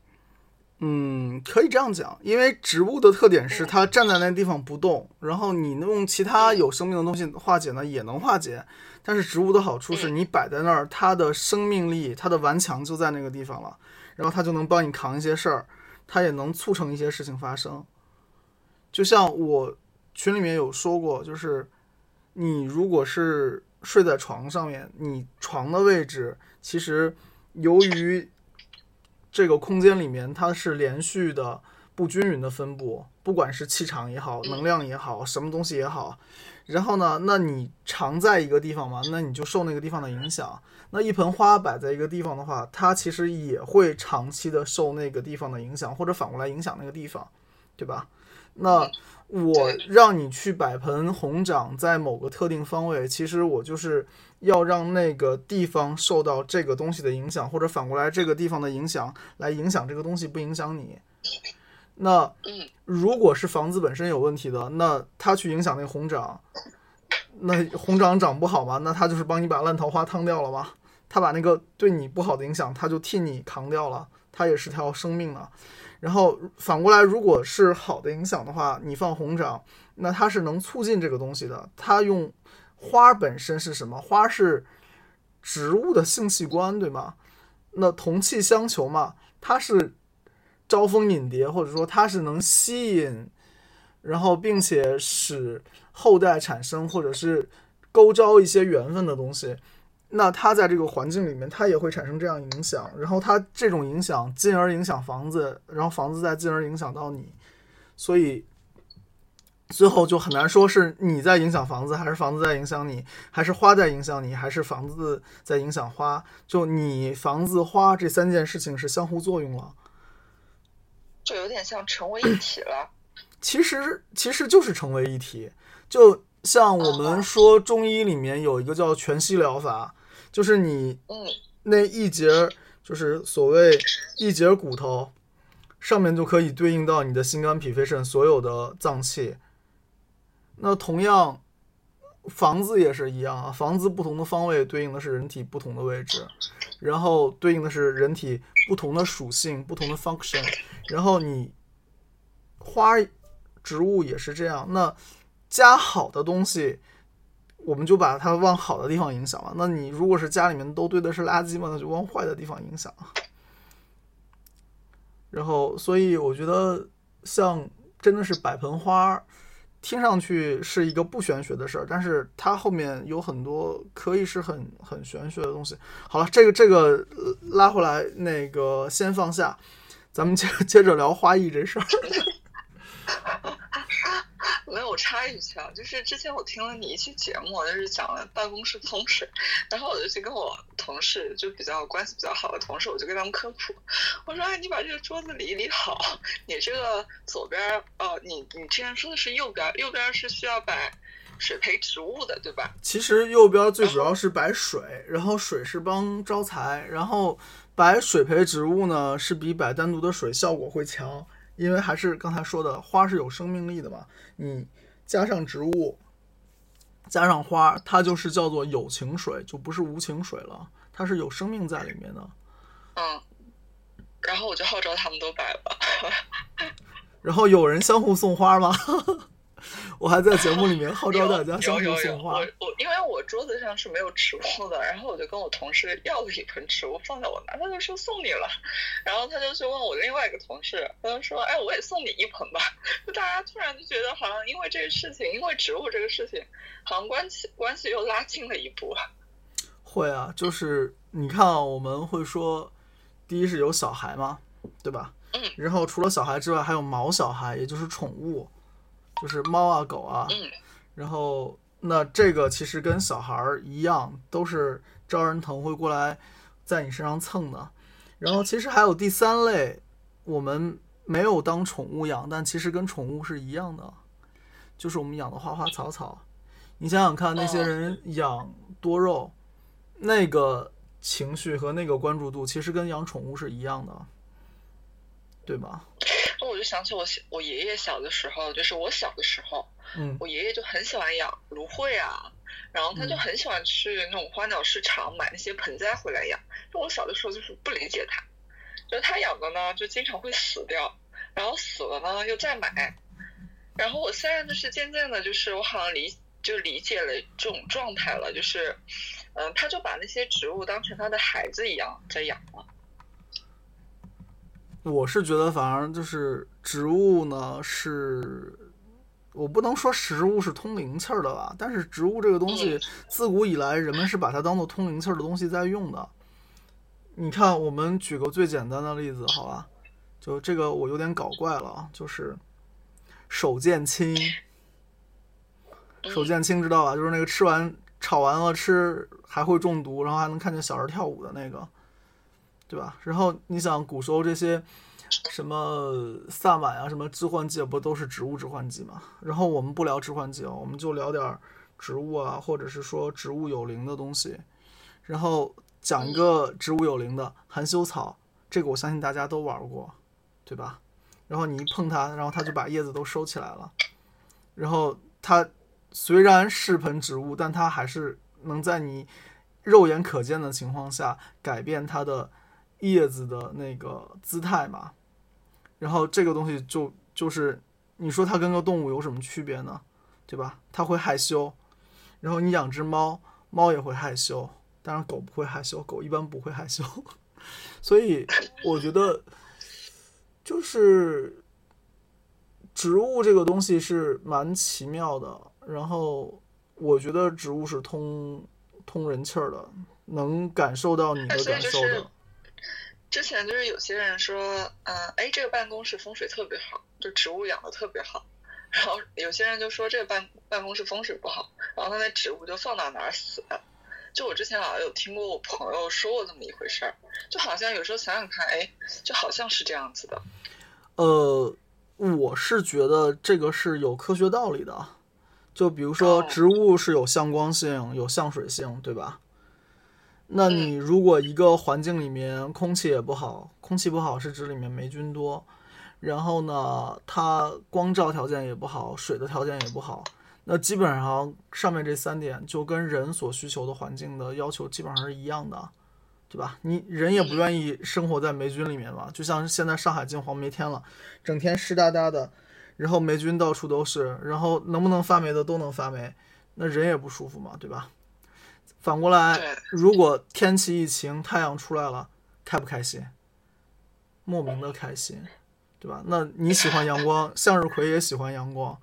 Speaker 1: 嗯，可以这样讲，因为植物的特点是它站在那地方不动，然后你用其他有生命的东西化解呢，也能化解。但是植物的好处是你摆在那儿，它的生命力、它的顽强就在那个地方了，然后它就能帮你扛一些事儿，它也能促成一些事情发生。就像我群里面有说过，就是你如果是睡在床上面，你床的位置其实由于这个空间里面它是连续的不均匀的分布，不管是气场也好，能量也好，什么东西也好。然后呢，那你常在一个地方嘛，那你就受那个地方的影响。那一盆花摆在一个地方的话，它其实也会长期的受那个地方的影响，或者反过来影响那个地方，对吧？那我让你去摆盆红掌在某个特定方位，其实我就是要让那个地方受到这个东西的影响，或者反过来这个地方的影响来影响这个东西，不影响你。那
Speaker 2: 嗯
Speaker 1: 如果是房子本身有问题的，那它去影响那个红掌，那红掌长不好嘛，那它就是帮你把烂桃花烫掉了嘛。它把那个对你不好的影响，它就替你扛掉了，它也是条生命呢。然后反过来，如果是好的影响的话，你放红掌，那它是能促进这个东西的。它用花本身是什么？花是植物的性器官，对吗？那同气相求嘛，它是招蜂引蝶，或者说它是能吸引，然后并且使后代产生，或者是勾招一些缘分的东西。那它在这个环境里面，它也会产生这样影响，然后它这种影响进而影响房子，然后房子再进而影响到你，所以最后就很难说是你在影响房子，还是房子在影响你，还是花在影响你，还是房子在影响花。就你房子花这三件事情是相互作用了。
Speaker 2: 就有点像成为一体了。
Speaker 1: 其实其实就是成为一体，就像我们说中医里面有一个叫全息疗法，就是你
Speaker 2: 嗯
Speaker 1: 那一节就是所谓一节骨头，上面就可以对应到你的心肝脾肺肾所有的脏器。那同样，房子也是一样啊，房子不同的方位对应的是人体不同的位置，然后对应的是人体不同的属性、不同的 function，然后你花植物也是这样。那加好的东西，我们就把它往好的地方影响了。那你如果是家里面都堆的是垃圾嘛，那就往坏的地方影响。然后，所以我觉得像真的是摆盆花，听上去是一个不玄学的事儿，但是它后面有很多可以是很很玄学的东西。好了，这个这个拉回来，那个先放下，咱们接接着聊花艺这事儿。*laughs*
Speaker 2: 没有，我插一句啊，就是之前我听了你一期节目，就是讲了办公室风水，然后我就去跟我同事，就比较关系比较好的同事，我就跟他们科普，我说，哎，你把这个桌子理一理好，你这个左边儿，哦，你你之前说的是右边儿，右边儿是需要摆水培植物的，对吧？
Speaker 1: 其实右边最主要是摆水，然后水是帮招财，然后摆水培植物呢是比摆单独的水效果会强，因为还是刚才说的花是有生命力的嘛，你加上植物，加上花，它就是叫做有情水，就不是无情水了，它是有生命在里面的。
Speaker 2: 嗯，然后我就号召他们都摆吧。*laughs*
Speaker 1: 然后有人相互送花吗？*laughs* 我还在节目里面号召大家相互送花
Speaker 2: 我。我因为我桌子上是没有植物的，然后我就跟我同事要了一盆植物放在我那，他就说送你了，然后他就去问我另外一个同事，他就说，哎，我也送你一盆吧。*laughs* 就大家突然就觉得好像因为这个事情，因为植物这个事情，好像关系关系又拉近了一步。
Speaker 1: 会啊，就是你看啊，我们会说，第一是有小孩嘛，对吧？
Speaker 2: 嗯。
Speaker 1: 然后除了小孩之外，还有毛小孩，也就是宠物，就是猫啊、狗啊。
Speaker 2: 嗯。
Speaker 1: 然后，那这个其实跟小孩儿一样，都是招人疼，会过来在你身上蹭的。然后其实还有第三类，我们没有当宠物养，但其实跟宠物是一样的，就是我们养的花花草草。你想想看，那些人养多肉，那个情绪和那个关注度，其实跟养宠物是一样的，对吧？
Speaker 2: 那我就想起我我爷爷小的时候，就是我小的时候，
Speaker 1: 嗯
Speaker 2: 我爷爷就很喜欢养芦荟啊，然后他就
Speaker 1: 嗯
Speaker 2: 很喜欢去那种花鸟市场买那些盆栽回来养。就我小的时候就是不理解他，就是他养的呢就经常会死掉，然后死了呢又再买，然后我现在就是渐渐的，就是我好像理就理解了这种状态了，就是嗯、他就把那些植物当成他的孩子一样在养了。
Speaker 1: 我是觉得，反而就是植物呢，是我不能说食物是通灵气儿的吧，但是植物这个东西
Speaker 2: 嗯，
Speaker 1: 自古以来人们是把它当做通灵气儿的东西在用的。你看，我们举个最简单的例子，好吧？就这个我有点搞怪了啊，就是手剑青。手剑青知道吧？就是那个吃完炒完了吃还会中毒，然后还能看见小孩跳舞的那个，对吧？然后你想古时候这些什么萨满啊，什么致幻剂，不都是植物致幻剂吗？然后我们不聊致幻剂啊，我们就聊点儿植物啊，或者是说植物有灵的东西。然后讲一个植物有灵的含羞草，这个我相信大家都玩过，对吧？然后你一碰它，然后它就把叶子都收起来了，然后它虽然是盆植物，但它还是能在你肉眼可见的情况下改变它的叶子的那个姿态嘛。然后这个东西就就是你说它跟个动物有什么区别呢？对吧？它会害羞，然后你养只猫，猫也会害羞，当然狗不会害羞，狗一般不会害羞。*laughs* 所以我觉得就是植物这个东西是蛮奇妙的，然后我觉得植物是通通人气儿的，能感受到你的感受的。
Speaker 2: 之前就是有些人说，嗯、哎，这个办公室风水特别好，就植物养的特别好。然后有些人就说这个办办公室风水不好，然后他那植物就放到哪儿死了。就我之前好像有听过我朋友说过这么一回事儿，就好像有时候想想看，哎，就好像是这样子的。
Speaker 1: 呃，我是觉得这个是有科学道理的。就比如说，
Speaker 2: 哦
Speaker 1: 植物是有向光性、有向水性，对吧？那
Speaker 2: 嗯
Speaker 1: 你如果一个环境里面空气也不好，空气不好是指里面霉菌多，然后呢，它光照条件也不好，水的条件也不好，那基本上上面这三点就跟人所需求的环境的要求基本上是一样的，对吧？你人也不愿意生活在霉菌里面嘛，就像现在上海进黄霉天了，整天湿哒哒的，然后霉菌到处都是，然后能不能发霉的都能发霉，那人也不舒服嘛，对吧？反过来，如果天气一晴，太阳出来了，开不开心？莫名的开心，对吧？那你喜欢阳光，*laughs* 向日葵也喜欢阳光，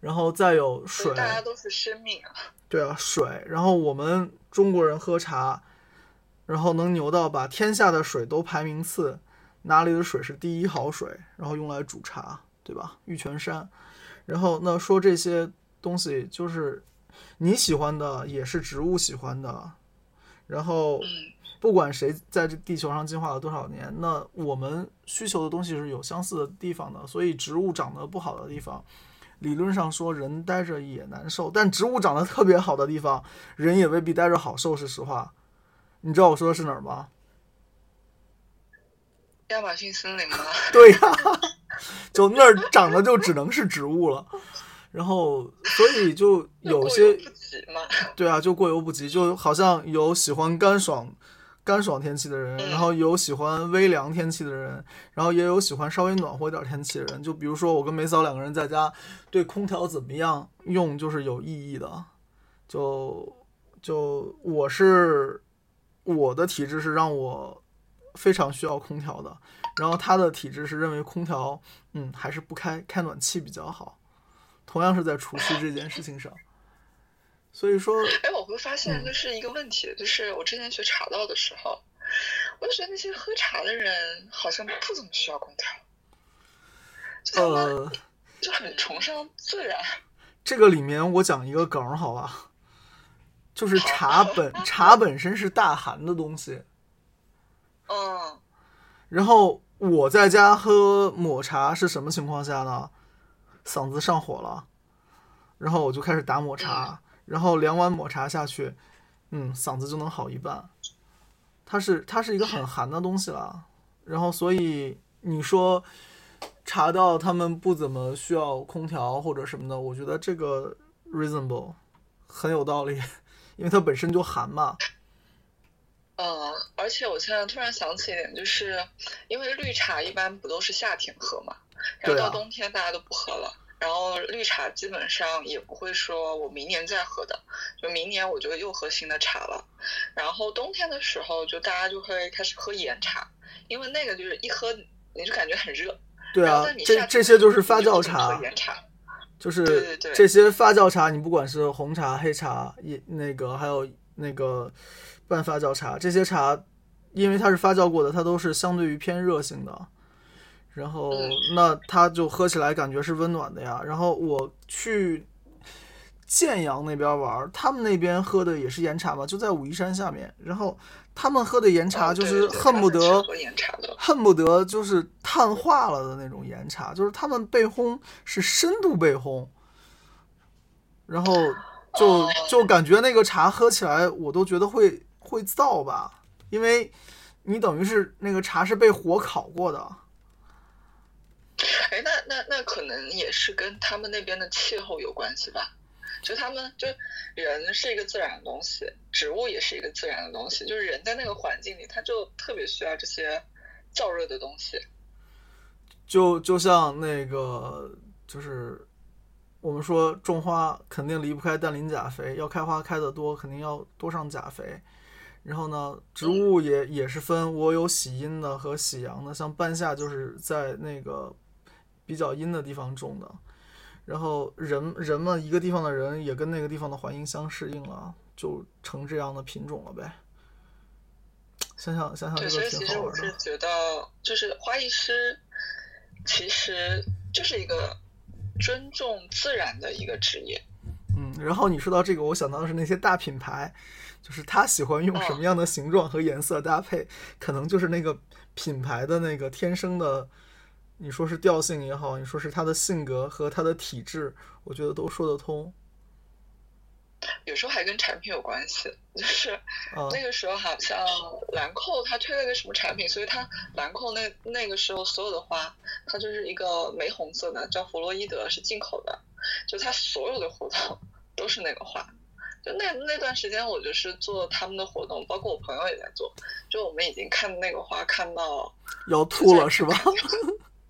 Speaker 1: 然后再有水，
Speaker 2: 大家都是生命啊。
Speaker 1: 对啊，水。然后我们中国人喝茶，然后能牛到把天下的水都排名次，哪里的水是第一好水，然后用来煮茶，对吧？玉泉山。然后那说这些东西，就是你喜欢的，也是植物喜欢的。然后
Speaker 2: 嗯，
Speaker 1: 不管谁在这地球上进化了多少年，那我们需求的东西是有相似的地方的。所以植物长得不好的地方，理论上说人待着也难受，但植物长得特别好的地方，人也未必待着好受。是实话，你知道我说的是哪儿吗？
Speaker 2: 亚马逊森林吗？*laughs*
Speaker 1: 对呀、*laughs* 就那儿长的就只能是植物了。然后，所以就 *laughs* 有些
Speaker 2: 不及嘛。*laughs*
Speaker 1: 对啊，就过犹不及，就好像有喜欢干爽、干爽天气的人，
Speaker 2: 嗯
Speaker 1: 然后有喜欢微凉天气的人，然后也有喜欢稍微暖和一点天气的人。就比如说我跟梅嫂两个人在家，对空调怎么样用就是有意义的。就就我是我的体质是让我非常需要空调的，然后他的体质是认为空调嗯还是不开开暖气比较好。同样是在厨师这件事情上，所以说
Speaker 2: 哎，我会发
Speaker 1: 嗯。
Speaker 2: 现就是一个问题，就是我之前学茶道的时候，我就觉得那些喝茶的人好像不怎么需要空调，
Speaker 1: 呃，
Speaker 2: 就很崇尚自然。
Speaker 1: 这个里面我讲一个梗儿好吧，就是茶本茶本身是大寒的东西，
Speaker 2: 嗯，
Speaker 1: 然后我在家喝抹茶是什么情况下呢？嗓子上火了，然后我就开始打抹茶，然后两碗抹茶下去，嗯，嗓子就能好一半。它是它是一个很寒的东西了，然后所以你说茶道他们不怎么需要空调或者什么的，我觉得这个 reasonable 很有道理，因为它本身就寒嘛。
Speaker 2: 嗯，而且我现在突然想起一点，就是因为绿茶一般不都是夏天喝嘛，然后到冬天大家都不喝了，然后绿茶基本上也不会说我明年再喝的，就明年我就又喝新的茶了。然后冬天的时候，就大家就会开始喝岩茶，因为那个就是一喝你就感觉很热。
Speaker 1: 对啊这这些就是发酵茶，
Speaker 2: 岩茶。
Speaker 1: 就是这些发酵茶，你不管是红茶、黑茶，也那个还有那个半发酵茶，这些茶，因为它是发酵过的，它都是相对于偏热性的。然后
Speaker 2: 嗯
Speaker 1: 那它就喝起来感觉是温暖的呀。然后我去建阳那边玩，他们那边喝的也是岩茶嘛，就在武夷山下面。然后他们喝的岩茶就是恨不得。恨不得就是碳化了的那种岩茶，就是他们被烘是深度被烘，然后就
Speaker 2: 哦
Speaker 1: 就感觉那个茶喝起来我都觉得会会燥吧，因为你等于是那个茶是被火烤过的，
Speaker 2: 哎，那那那可能也是跟他们那边的气候有关系吧？就他们就人是一个自然的东西，植物也是一个自然的东西，就是人在那个环境里，他就特别需要这些燥热的东西。
Speaker 1: 就就像那个就是我们说种花肯定离不开氮磷钾肥，要开花开得多，肯定要多上钾肥。然后呢，植物也也是分我有喜阴的和喜阳的，像半夏就是在那个比较阴的地方种的。然后人人们一个地方的人也跟那个地方的环境相适应了，就成这样的品种了呗。想想想想
Speaker 2: 对，
Speaker 1: 这个
Speaker 2: 所以其
Speaker 1: 挺好玩的
Speaker 2: 实我是。觉得，就是花艺师其实就是一个尊重自然的一个职业。
Speaker 1: 嗯，然后你说到这个，我想到的是那些大品牌，就是他喜欢用什么样的形状和颜色搭配，可能就是那个品牌的那个天生的，你说是调性也好，你说是他的性格和他的体质，我觉得都说得通。
Speaker 2: 有时候还跟产品有关系，就是
Speaker 1: 啊、
Speaker 2: 那个时候好像兰蔻它推了个什么产品，所以它兰蔻那那个时候所有的花，它就是一个玫红色的，叫弗洛伊德，是进口的，就它所有的活动都是那个花。就那那段时间，我就是做他们的活动，包括我朋友也在做，就我们已经看那个花看到，
Speaker 1: 要吐了是吧？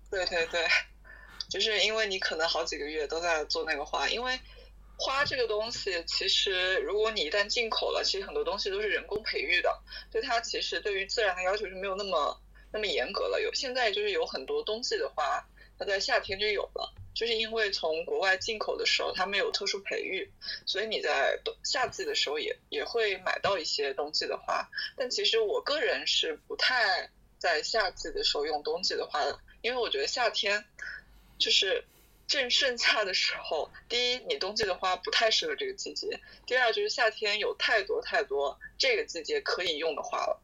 Speaker 2: 对对对，就是因为你可能好几个月都在做那个花，因为花这个东西，其实如果你一旦进口了，其实很多东西都是人工培育的，对它其实对于自然的要求是没有那么那么严格了。有现在就是有很多冬季的花，它在夏天就有了，就是因为从国外进口的时候，它没有特殊培育，所以你在冬夏季的时候也也会买到一些冬季的花。但其实我个人是不太在夏季的时候用冬季的花的，因为我觉得夏天就是正盛夏的时候，第一，你冬季的花不太适合这个季节；第二，就是夏天有太多太多这个季节可以用的花了。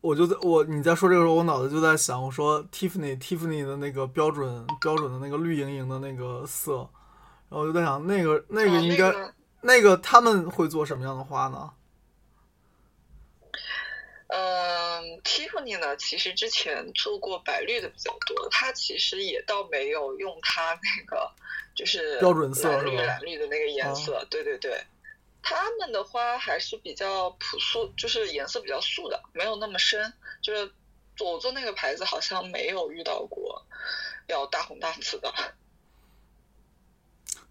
Speaker 1: 我就在我你在说这个时候，我脑子就在想，我说 Tiffany Tiffany 的那个标准标准的那个绿莹莹的那个色，然后我就在想，那个那个
Speaker 2: 哦
Speaker 1: 应该、
Speaker 2: 那个
Speaker 1: 那个他们会做什么样的花呢？
Speaker 2: 嗯，Tiffany 呢，其实之前做过白绿的比较多，它其实也倒没有用它那个就是
Speaker 1: 标准色
Speaker 2: 蓝绿
Speaker 1: 是吧
Speaker 2: 蓝绿的那个颜色，对对对。他们的花还是比较朴素，就是颜色比较素的，没有那么深。就是我做那个牌子好像没有遇到过要大红大紫的。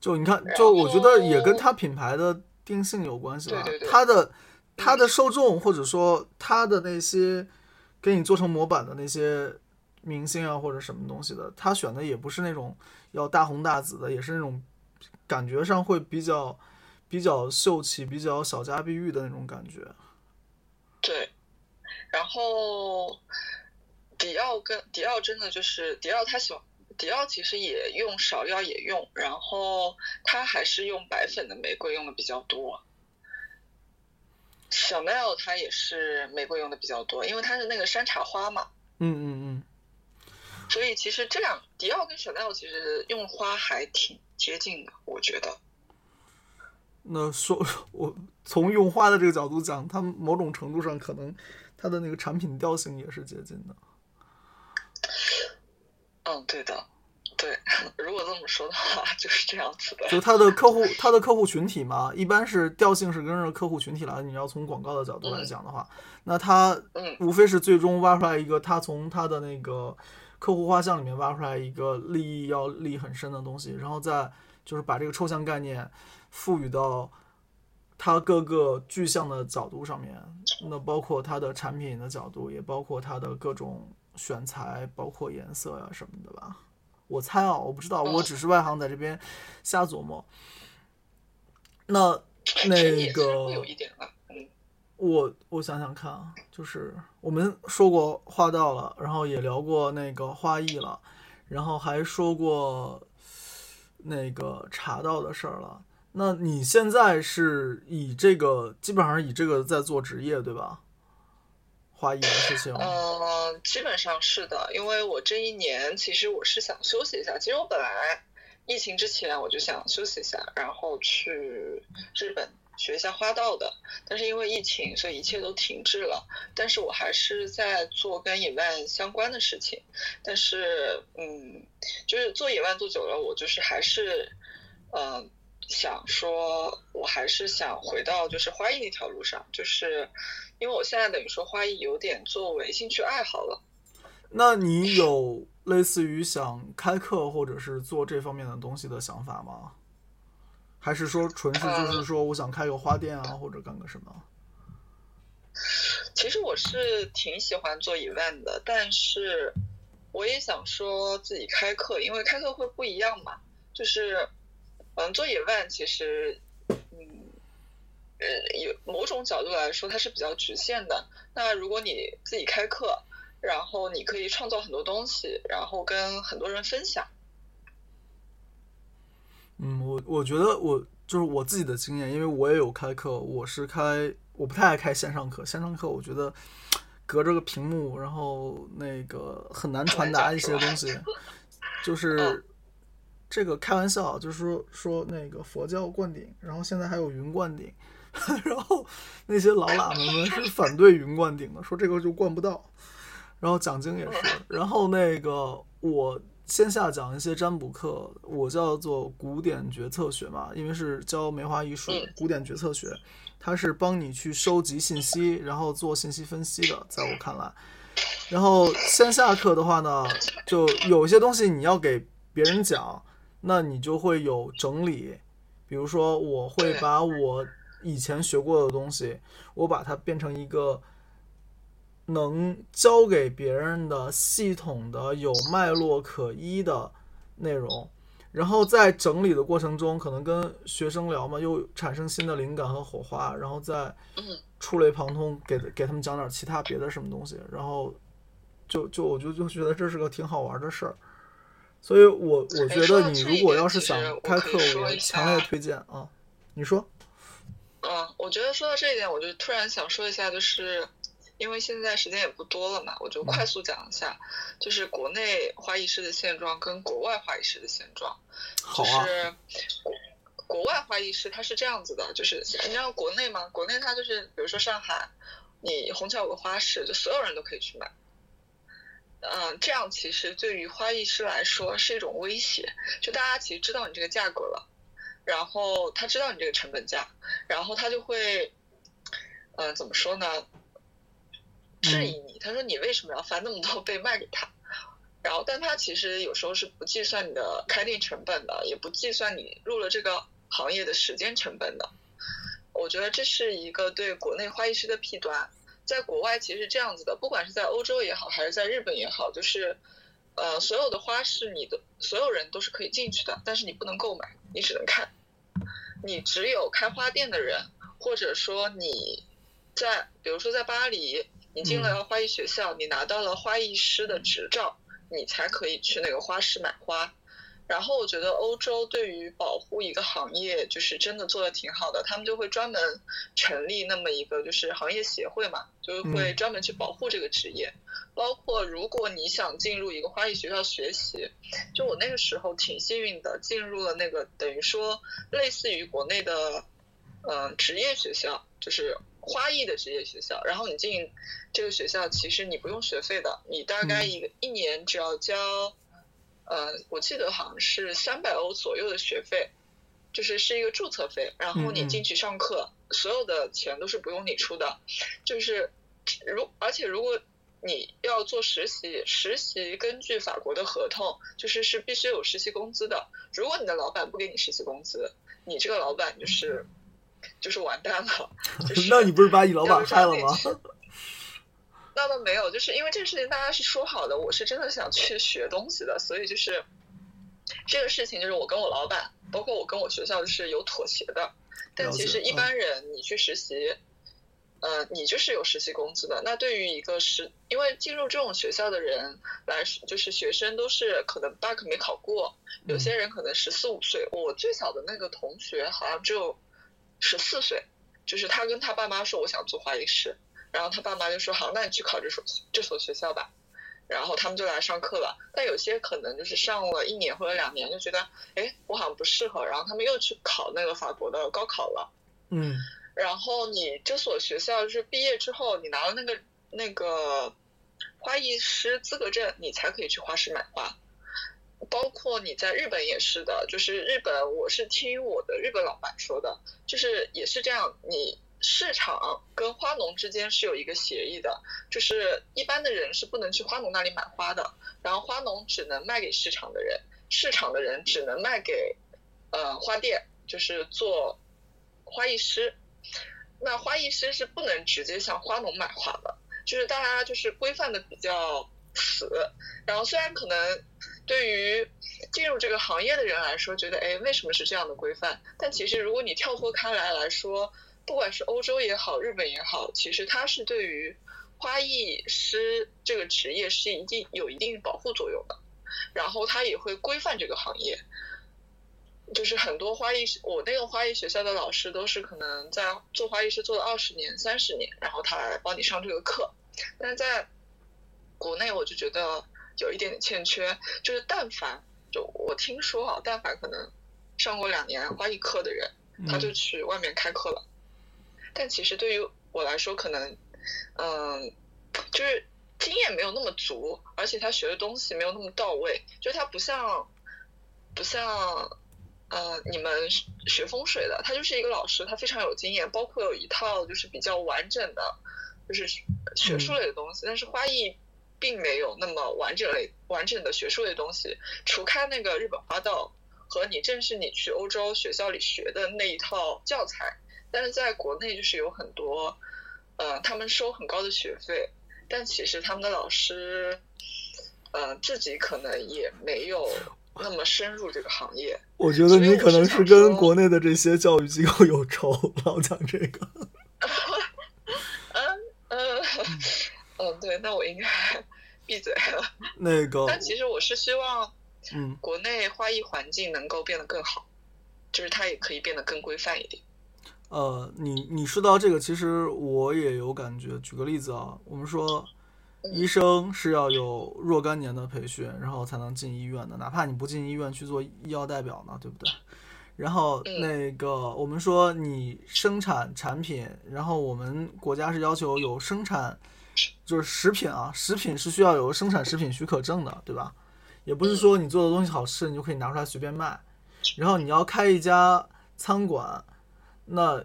Speaker 1: 就你看，就我觉得也跟
Speaker 2: 后
Speaker 1: 它品牌的定性有关系吧。
Speaker 2: 对对对
Speaker 1: 它的他的受众或者说他的那些给你做成模板的那些明星啊或者什么东西的，他选的也不是那种要大红大紫的，也是那种感觉上会比较比较秀气、比较小家碧玉的那种感觉。
Speaker 2: 对，然后迪奥跟迪奥真的就是迪奥，他喜欢迪奥其实也用芍药也用，然后他还是用白粉的玫瑰用的比较多。Chanel 它也是玫瑰用的比较多，因为它是那个山茶花嘛。
Speaker 1: 嗯嗯嗯。
Speaker 2: 所以其实这两迪奥跟 Chanel 其实用花还挺接近的，我觉得。
Speaker 1: 那说，*laughs* 我从用花的这个角度讲，它某种程度上可能它的那个产品调性也是接近的。
Speaker 2: 嗯，对的。对，*laughs* 如果这么说的话，*laughs* 就是这样子的。
Speaker 1: 就他的客户，他的客户群体嘛，一般是调性是跟着客户群体来的。你要从广告的角度来讲的话，那他无非是最终挖出来一个，他从他的那个客户画像里面挖出来一个利益要利很深的东西，然后再就是把这个抽象概念赋予到他各个具象的角度上面。那包括它的产品的角度，也包括它的各种选材，包括颜色呀什么的吧。我猜啊，我不知道，我只是外行，在这边瞎琢磨。那 *laughs* 那个，我我想想看啊，就是我们说过花道了，然后也聊过那个花艺了，然后还说过那个茶道的事儿了。那你现在是以这个，基本上以这个在做职业，对吧？花艺的事情，
Speaker 2: 嗯，基本上是的，因为我这一年其实我是想休息一下。其实我本来疫情之前我就想休息一下，然后去日本学一下花道的，但是因为疫情，所以一切都停滞了。但是我还是在做跟野万相关的事情。但是，嗯，就是做野万做久了，我就是还是，嗯。想说，我还是想回到就是花艺那条路上，就是因为我现在等于说花艺有点作为兴趣爱好了。
Speaker 1: 那你有类似于想开课或者是做这方面的东西的想法吗？还是说纯是就是说我想开个花店啊，或者干个什么？
Speaker 2: 其实我是挺喜欢做 event 的，但是我也想说自己开课，因为开课会不一样嘛，就是。嗯，做 event 其实，嗯，呃，有某种角度来说，它是比较局限的。那如果你自己开课，然后你可以创造很多东西，然后跟很多人分享。
Speaker 1: 嗯，我我觉得我就是我自己的经验，因为我也有开课，我是开，我不太爱开线上课。线上课我觉得隔着个屏幕，然后那个很难传达一些东西，就是。这个开玩笑，就是说说那个佛教灌顶，然后现在还有云灌顶，*laughs* 然后那些老喇嘛们是反对云灌顶的，说这个就灌不到。然后讲经也是，然后那个我线下讲一些占卜课，我叫做古典决策学嘛，因为是教梅花艺术，古典决策学，它是帮你去收集信息，然后做信息分析的，在我看来。然后线下课的话呢，就有一些东西你要给别人讲。那你就会有整理，比如说我会把我以前学过的东西，我把它变成一个能教给别人的系统的、有脉络可依的内容，然后在整理的过程中，可能跟学生聊嘛，又产生新的灵感和火花，然后再触类旁通，给给他们讲点其他别的什么东西，然后就就我就就觉得这是个挺好玩的事儿。所以，我我觉得你如果要是想开课，我强烈推荐啊。你说？
Speaker 2: 嗯，我觉得说到这一点，我就突然想说一下，就是因为现在时间也不多了嘛，我就快速讲一下，就是国内花艺师的现状跟国外花艺师的现状。
Speaker 1: 好
Speaker 2: 啊。就是国国外花艺师他是这样子的，就是你知道国内吗？国内他就是，比如说上海，你虹桥有个花市，就所有人都可以去买。嗯，这样其实对于花艺师来说是一种威胁。就大家其实知道你这个价格了，然后他知道你这个成本价，然后他就会，嗯，怎么说呢？质疑你。他说你为什么要翻那么多倍卖给他？然后，但他其实有时候是不计算你的开店成本的，也不计算你入了这个行业的时间成本的。我觉得这是一个对国内花艺师的弊端。在国外其实是这样子的，不管是在欧洲也好，还是在日本也好，就是，呃，所有的花市，你的所有人都是可以进去的，但是你不能购买，你只能看。你只有开花店的人，或者说你在，比如说在巴黎，你进了花艺学校，你拿到了花艺师的执照，你才可以去那个花市买花。然后我觉得欧洲对于保护一个行业，就是真的做的挺好的，他们就会专门成立那么一个就是行业协会嘛，就会专门去保护这个职业。包括如果你想进入一个花艺学校学习，就我那个时候挺幸运的，进入了那个等于说类似于国内的嗯职业学校，就是花艺的职业学校。然后你进这个学校，其实你不用学费的，你大概一个一年只要交。呃，我记得好像是三百欧左右的学费，就是是一个注册费，然后你进去上课，所有的钱都是不用你出的。就是如而且如果你要做实习，实习根据法国的合同，就是是必须有实习工资的。如果你的老板不给你实习工资，你这个老板就是就是完蛋了。*laughs*
Speaker 1: 那你不是把你老板害了吗？
Speaker 2: 那倒没有，就是因为这个事情大家是说好的，我是真的想去学东西的，所以就是这个事情就是我跟我老板，包括我跟我学校是有妥协的。但其实一般人你去实习，呃，你就是有实习工资的。那对于一个实，因为进入这种学校的人来说，就是学生都是可能 back 没考过，有些人可能十四五岁。我最小的那个同学好像只有十四岁，就是他跟他爸妈说我想做花艺师。然后他爸妈就说好，那你去考这所这所学校吧。然后他们就来上课了。但有些可能就是上了一年或者两年，就觉得哎，我好像不适合。然后他们又去考那个法国的高考了。
Speaker 1: 嗯。
Speaker 2: 然后你这所学校就是毕业之后，你拿了那个那个花艺师资格证，你才可以去花市买花。包括你在日本也是的，就是日本，我是听我的日本老板说的，就是也是这样，你。市场跟花农之间是有一个协议的，就是一般的人是不能去花农那里买花的，然后花农只能卖给市场的人，市场的人只能卖给呃花店，就是做花艺师。那花艺师是不能直接向花农买花的，就是大家就是规范的比较死。然后虽然可能对于进入这个行业的人来说，觉得哎为什么是这样的规范？但其实如果你跳脱开来来说，不管是欧洲也好，日本也好，其实它是对于花艺师这个职业是一定有一定保护作用的，然后它也会规范这个行业。就是很多花艺，我那个花艺学校的老师都是可能在做花艺师做了二十年、三十年，然后他来帮你上这个课。但是在国内，我就觉得有一点点欠缺，就是但凡就我听说啊，但凡可能上过两年花艺课的人，他就去外面开课了。但其实对于我来说，可能，嗯，就是经验没有那么足，而且他学的东西没有那么到位。就是他不像，不像，呃，你们学风水的，他就是一个老师，他非常有经验，包括有一套就是比较完整的，就是学术类的东西。但是花艺并没有那么完整类、完整的学术类东西，除开那个日本花道和你正是你去欧洲学校里学的那一套教材。但是在国内就是有很多，呃，他们收很高的学费，但其实他们的老师，呃，自己可能也没有那么深入这个行业。
Speaker 1: 我觉得你可能是跟国内的这些教育机构有仇，老讲这个。*laughs*
Speaker 2: 嗯嗯 *laughs* 嗯，对，那我应该 *laughs* 闭嘴了。
Speaker 1: 那个，
Speaker 2: 但其实我是希望，嗯，国内花艺环境能够变得更好，就是它也可以变得更规范一点。
Speaker 1: 呃，你你说到这个，其实我也有感觉。举个例子啊，我们说医生是要有若干年的培训，然后才能进医院的，哪怕你不进医院去做医药代表呢，对不对？然后那个我们说你生产产品，然后我们国家是要求有生产，就是食品啊，食品是需要有生产食品许可证的，对吧？也不是说你做的东西好吃，你就可以拿出来随便卖。然后你要开一家餐馆。那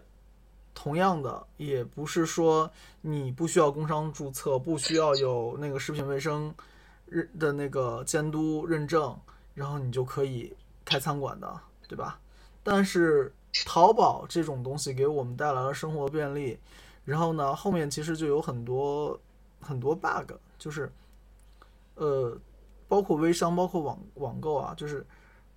Speaker 1: 同样的，也不是说你不需要工商注册，不需要有那个食品卫生认的那个监督认证，然后你就可以开餐馆的，对吧？但是淘宝这种东西给我们带来了生活便利，然后呢，后面其实就有很多很多 bug，就是呃，包括微商，包括网网购啊，就是。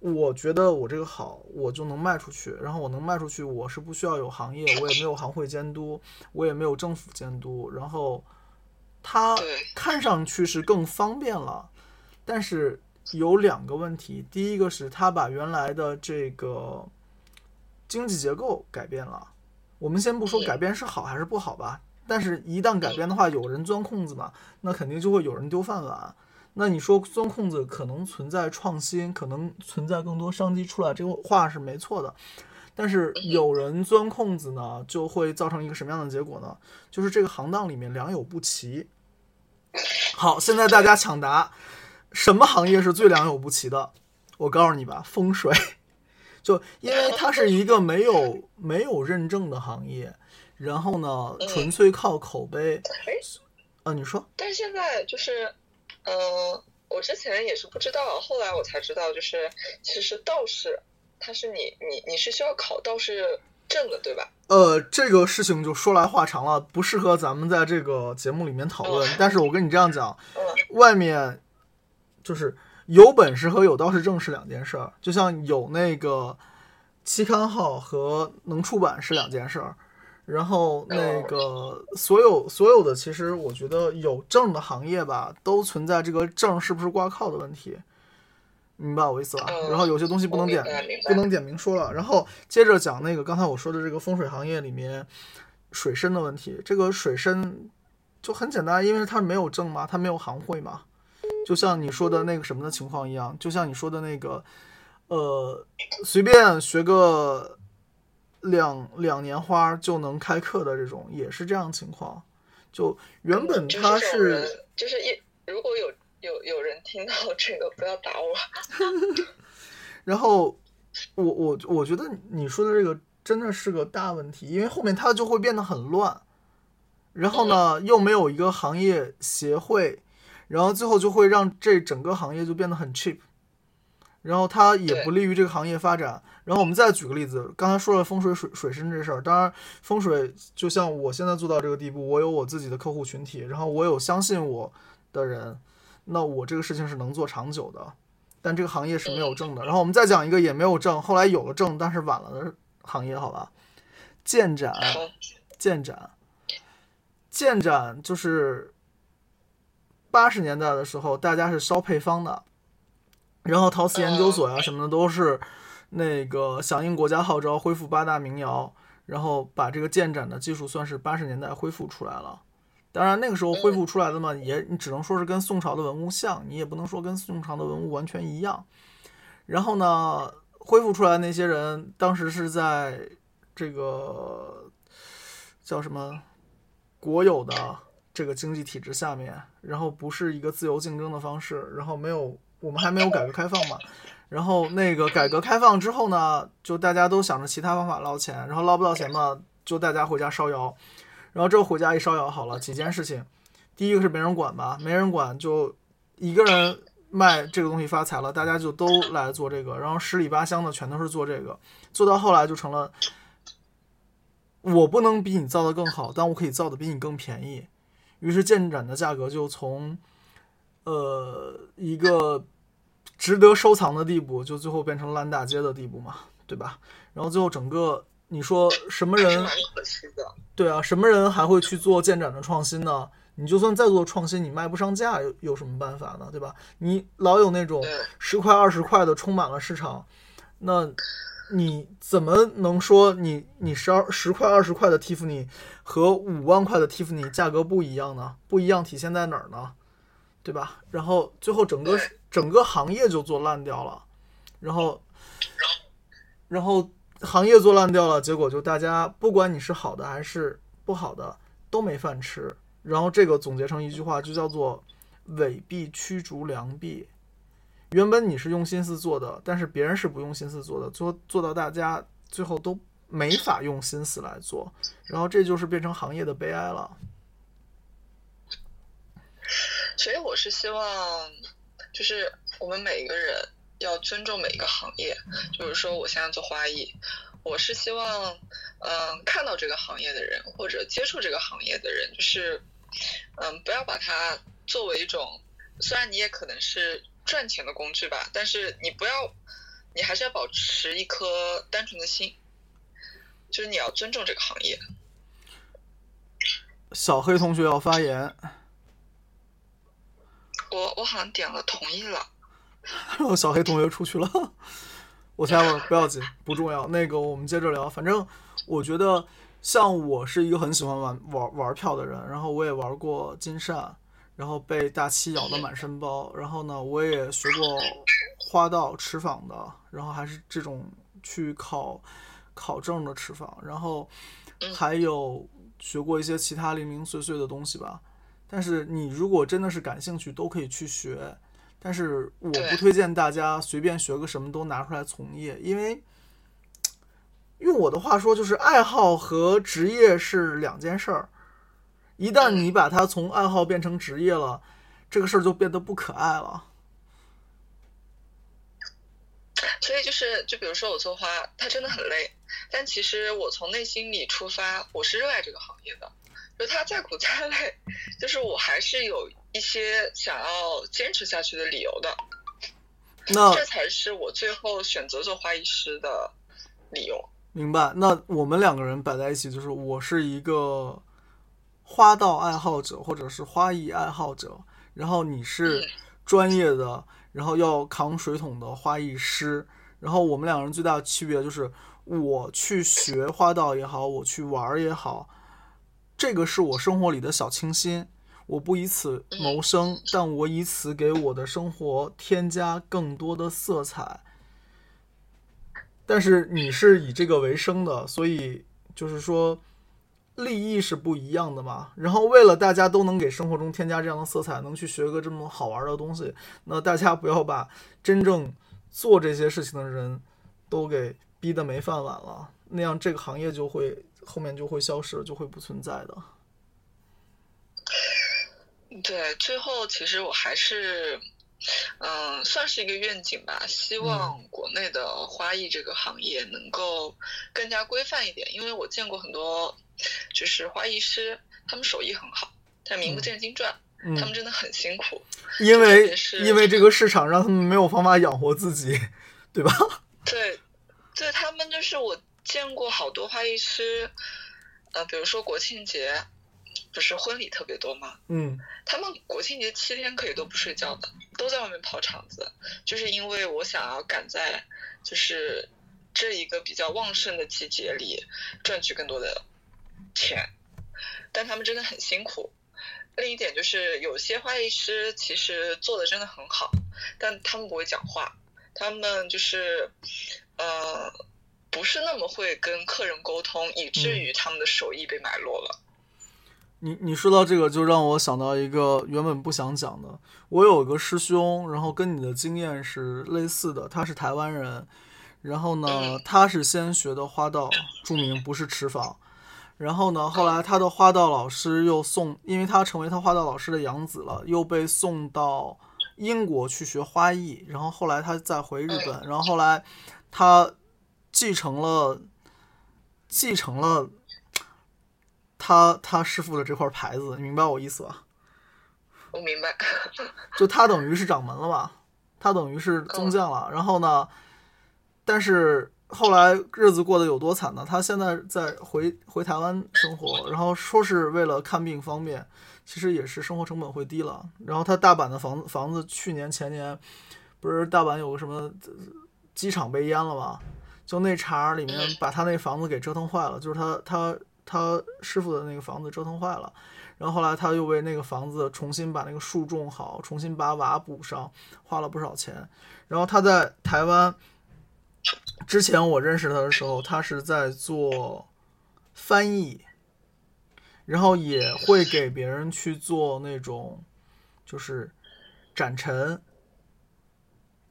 Speaker 1: 我觉得我这个好，我就能卖出去。然后我能卖出去，我是不需要有行业，我也没有行会监督，我也没有政府监督。然后它看上去是更方便了，但是有两个问题，第一个是它把原来的这个经济结构改变了。我们先不说改变是好还是不好吧，但是一旦改变的话，有人钻空子嘛，那肯定就会有人丢饭碗。那你说钻空子可能存在创新，可能存在更多商机出来，这个话是没错的。但是有人钻空子呢，就会造成一个什么样的结果呢？就是这个行当里面良莠不齐。好，现在大家抢答，什么行业是最良莠不齐的？我告诉你吧，风水。就因为它是一个没有没有认证的行业，然后呢，纯粹靠口碑。
Speaker 2: 哎，
Speaker 1: 啊，你说？
Speaker 2: 但是现在就是，嗯，我之前也是不知道，后来我才知道，就是其实道士他是你你你是需要考道士证的，对吧？
Speaker 1: 呃，这个事情就说来话长了，不适合咱们在这个节目里面讨论。但是我跟你这样讲，外面就是。有本事和有道士证是两件事儿，就像有那个期刊号和能出版是两件事儿。然后那个所有所有的，其实我觉得有证的行业吧，都存在这个证是不是挂靠的问题，明白我意思吧？然后有些东西不能点不能点名说了。然后接着讲那个刚才我说的这个风水行业里面水深的问题，这个水深就很简单，因为它没有证嘛，它没有行会嘛。就像你说的那个什么的情况一样，就像你说的那个，呃，随便学个两两年花就能开课的这种，也是这样情况。就原本他
Speaker 2: 是，就是一如果有有有人听到这个，不要打我。*laughs*
Speaker 1: 然后我我我觉得你说的这个真的是个大问题，因为后面它就会变得很乱，然后呢又没有一个行业协会。然后最后就会让这整个行业就变得很 cheap，然后它也不利于这个行业发展。然后我们再举个例子，刚才说了风水水水深这事儿，当然风水就像我现在做到这个地步，我有我自己的客户群体，然后我有相信我的人，那我这个事情是能做长久的。但这个行业是没有证的。然后我们再讲一个也没有证，后来有了证但是晚了的行业，好吧？建盏，建盏，建盏就是。八十年代的时候，大家是烧配方的，然后陶瓷研究所呀什么的都是那个响应国家号召恢复八大名窑，然后把这个建盏的技术算是八十年代恢复出来了。当然那个时候恢复出来的嘛，也你只能说是跟宋朝的文物像，你也不能说跟宋朝的文物完全一样。然后呢，恢复出来那些人当时是在这个叫什么国有的。这个经济体制下面，然后不是一个自由竞争的方式，然后没有我们还没有改革开放嘛，然后那个改革开放之后呢，就大家都想着其他方法捞钱，然后捞不到钱嘛，就大家回家烧窑，然后这回家一烧窑好了，几件事情，第一个是没人管吧，没人管就一个人卖这个东西发财了，大家就都来做这个，然后十里八乡的全都是做这个，做到后来就成了，我不能比你造的更好，但我可以造的比你更便宜。于是建盏的价格就从，呃，一个值得收藏的地步，就最后变成烂大街的地步嘛，对吧？然后最后整个，你说什么人？对啊，什么人还会去做建展的创新呢？你就算再做创新，你卖不上价，有有什么办法呢？对吧？你老有那种十块二十块的充满了市场，那。你怎么能说你你十二十块二十块的蒂芙尼和五万块的蒂芙尼价格不一样呢？不一样体现在哪儿呢？对吧？然后最后整个整个行业就做烂掉了，然后然后行业做烂掉了，结果就大家不管你是好的还是不好的都没饭吃。然后这个总结成一句话就叫做伪币驱逐良币。原本你是用心思做的，但是别人是不用心思做的，做做到大家最后都没法用心思来做，然后这就是变成行业的悲哀了。
Speaker 2: 所以我是希望，就是我们每一个人要尊重每一个行业。就是说，我现在做花艺，我是希望，嗯，看到这个行业的人或者接触这个行业的人，就是，嗯，不要把它作为一种，虽然你也可能是。赚钱的工具吧，但是你不要，你还是要保持一颗单纯的心，就是你要尊重这个行业。
Speaker 1: 小黑同学要发言。
Speaker 2: 我我好像点了同意了。*laughs*
Speaker 1: 然后小黑同学出去了，我猜我，不要紧，不重要。那个我们接着聊，反正我觉得像我是一个很喜欢玩玩玩票的人，然后我也玩过金扇，然后被大漆咬得满身包，然后呢，我也学过花道持坊的，然后还是这种去考考证的持坊，然后还有学过一些其他零零碎碎的东西吧。但是你如果真的是感兴趣，都可以去学。但是我不推荐大家随便学个什么都拿出来从业，因为用我的话说，就是爱好和职业是两件事儿。一旦你把它从爱好变成职业了，这个事儿就变得不可爱了。
Speaker 2: 所以就是，就比如说我做花，它真的很累，但其实我从内心里出发，我是热爱这个行业的。就它再苦再累，就是我还是有一些想要坚持下去的理由的。
Speaker 1: 那
Speaker 2: 这才是我最后选择做花艺师的理由。
Speaker 1: 明白。那我们两个人摆在一起，就是我是一个花道爱好者，或者是花艺爱好者，然后你是专业的，然后要扛水桶的花艺师。然后我们两个人最大的区别就是，我去学花道也好，我去玩也好。这个是我生活里的小清新，我不以此谋生，但我以此给我的生活添加更多的色彩。但是你是以这个为生的，所以就是说利益是不一样的嘛。然后为了大家都能给生活中添加这样的色彩，能去学个这么好玩的东西，那大家不要把真正做这些事情的人都给逼得没饭碗了，那样这个行业就会。后面就会消失，就会不存在的。
Speaker 2: 对，最后其实我还是，嗯，算是一个愿景吧。希望国内的花艺这个行业能够更加规范一点，因为我见过很多，就是花艺师，他们手艺很好，但名不见经传，他们真的很辛苦。
Speaker 1: 因为因为这个市场让他们没有方法养活自己，对吧？*laughs*
Speaker 2: 对，对他们就是我。见过好多花艺师，呃，比如说国庆节，不是婚礼特别多嘛？
Speaker 1: 嗯，
Speaker 2: 他们国庆节七天可以都不睡觉的，都在外面跑场子，就是因为我想要赶在就是这一个比较旺盛的季节里赚取更多的钱，但他们真的很辛苦。另一点就是有些花艺师其实做的真的很好，但他们不会讲话，他们就是呃。不是那么会跟客人沟通，以至于他们的手艺被买落了。
Speaker 1: 你你说到这个，就让我想到一个原本不想讲的。我有个师兄，然后跟你的经验是类似的，他是台湾人，然后呢，他是先学的花道，著名不是池坊，然后呢，后来他的花道老师又送，因为他成为他花道老师的养子了，又被送到英国去学花艺，然后后来他再回日本，然后后来他。继承了，继承了他他师傅的这块牌子，你明白我意思吧？
Speaker 2: 我明白。*laughs*
Speaker 1: 就他等于是掌门了吧？他等于是宗将了。然后呢？但是后来日子过得有多惨呢？他现在在回回台湾生活，然后说是为了看病方便，其实也是生活成本会低了。然后他大阪的房房子去年前年不是大阪有个什么机场被淹了吗？就那茬里面把他那房子给折腾坏了，就是他他他师傅的那个房子折腾坏了，然后后来他又为那个房子重新把那个树种好，重新把瓦补上，花了不少钱。然后他在台湾之前我认识他的时候，他是在做翻译，然后也会给别人去做那种就是展陈，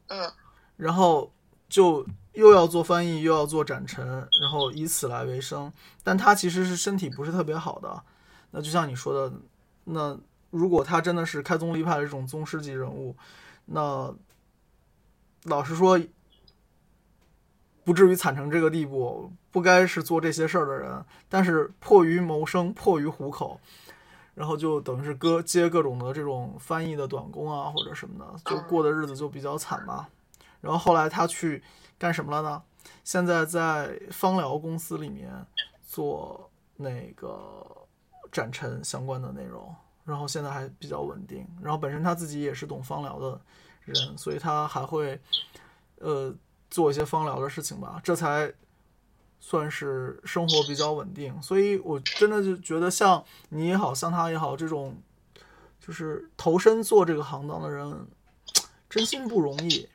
Speaker 2: 嗯，
Speaker 1: 然后就。又要做翻译，又要做展陈，然后以此来为生。但他其实是身体不是特别好的。那就像你说的，那如果他真的是开宗立派的这种宗师级人物，那老实说，不至于惨成这个地步，不该是做这些事儿的人。但是迫于谋生，迫于糊口，然后就等于是各接各种的这种翻译的短工啊，或者什么的，就过的日子就比较惨嘛。然后后来他去。干什么了呢？现在在芳疗公司里面做那个展陈相关的内容，然后现在还比较稳定。然后本身他自己也是懂芳疗的人，所以他还会呃做一些芳疗的事情吧，这才算是生活比较稳定。所以我真的就觉得像你也好像他也好，这种就是投身做这个行当的人，真心不容易，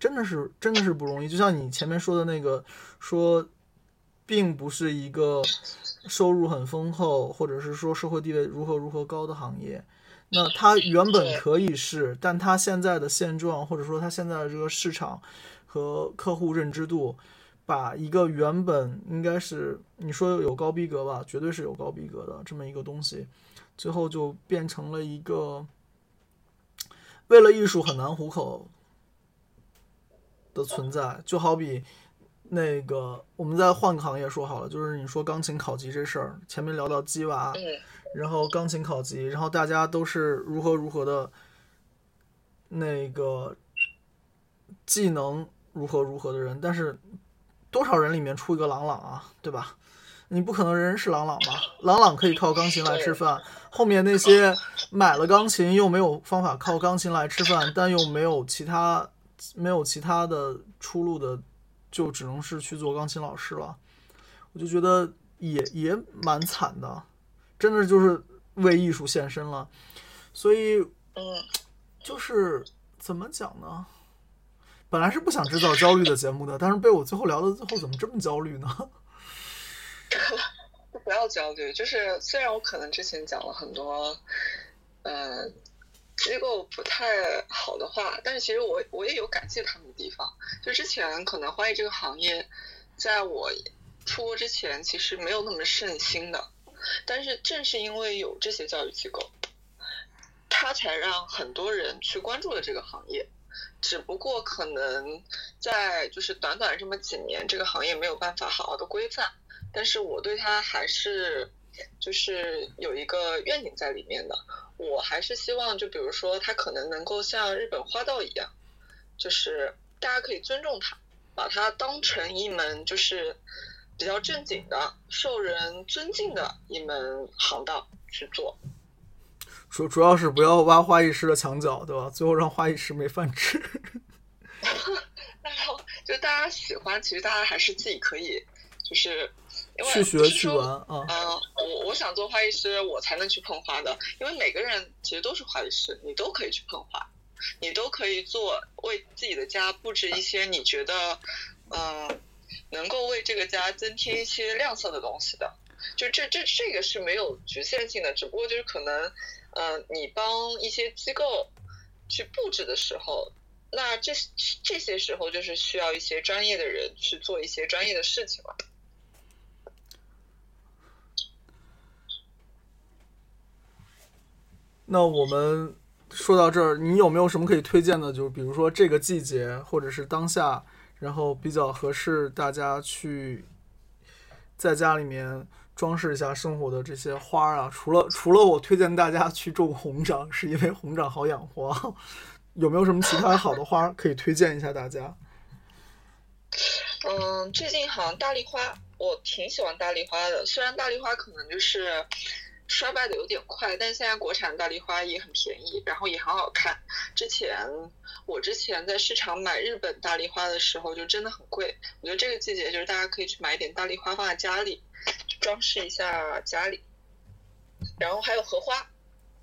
Speaker 1: 真的是真的是不容易。就像你前面说的那个说，并不是一个收入很丰厚，或者是说社会地位如何如何高的行业。那它原本可以是，但它现在的现状，或者说它现在的这个市场和客户认知度，把一个原本应该是你说有高逼格吧，绝对是有高逼格的这么一个东西，最后就变成了一个为了艺术很难糊口的存在。就好比那个，我们再换个行业说好了，就是你说钢琴考级这事儿，前面聊到鸡娃。然后钢琴考级，然后大家都是如何如何的，那个技能如何如何的人，但是多少人里面出一个朗朗啊，对吧？你不可能人人是朗朗吧？朗朗可以靠钢琴来吃饭，后面那些买了钢琴又没有方法靠钢琴来吃饭，但又没有其他没有其他的出路的，就只能是去做钢琴老师了。我就觉得也也蛮惨的。真的就是为艺术献身了，所以，
Speaker 2: 嗯，
Speaker 1: 就是怎么讲呢？本来是不想制造焦虑的节目的，但是被我最后聊到最后，怎么这么焦虑呢？*laughs*
Speaker 2: 不要焦虑，就是虽然我可能之前讲了很多，呃，机构不太好的话，但是其实我我也有感谢他们的地方。就之前可能花艺这个行业，在我出国之前，其实没有那么盛行的。但是正是因为有这些教育机构，它才让很多人去关注了这个行业。只不过可能在就是短短这么几年，这个行业没有办法好好的规范。但是我对它还是就是有一个愿景在里面的。我还是希望，就比如说它可能能够像日本花道一样，就是大家可以尊重它，把它当成一门就是。比较正经的、受人尊敬的一门行当去做，
Speaker 1: 主主要是不要挖花艺师的墙角，对吧？最后让花艺师没饭吃。*laughs*
Speaker 2: 那就大家喜欢，其实大家还是自己可以，就是
Speaker 1: 去学去玩啊。
Speaker 2: 嗯，我我想做花艺师，我才能去碰花的，因为每个人其实都是花艺师，你都可以去碰花，你都可以做为自己的家布置一些你觉得嗯。能够为这个家增添一些亮色的东西的，就这这这个是没有局限性的，只不过就是可能，呃，你帮一些机构去布置的时候，那这这些时候就是需要一些专业的人去做一些专业的事情了。
Speaker 1: 那我们说到这儿，你有没有什么可以推荐的？就是比如说这个季节，或者是当下。然后比较合适大家去在家里面装饰一下生活的这些花啊，除了除了我推荐大家去种红掌，是因为红掌好养活，有没有什么其他好的花可以推荐一下大家？*laughs*
Speaker 2: 嗯，最近好像大丽花，我挺喜欢大丽花的，虽然大丽花可能就是。衰败的有点快，但现在国产大丽花也很便宜，然后也很好看。之前我之前在市场买日本大丽花的时候，就真的很贵。我觉得这个季节就是大家可以去买一点大丽花放在家里，装饰一下家里。然后还有荷花，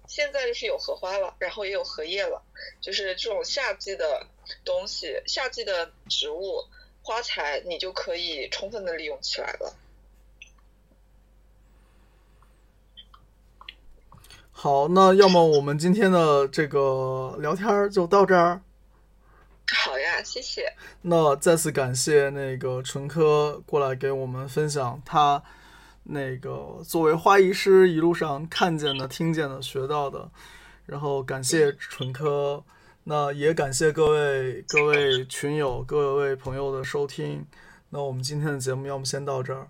Speaker 2: 现在就是有荷花了，然后也有荷叶了，就是这种夏季的东西，夏季的植物花材，你就可以充分的利用起来了。
Speaker 1: 好，那要么我们今天的这个聊天就到这儿。
Speaker 2: 好呀，谢谢。
Speaker 1: 那再次感谢那个纯科过来给我们分享他那个作为花艺师一路上看见的、听见的、学到的。然后感谢纯科，那也感谢各位各位群友、各位朋友的收听。那我们今天的节目要么先到这儿，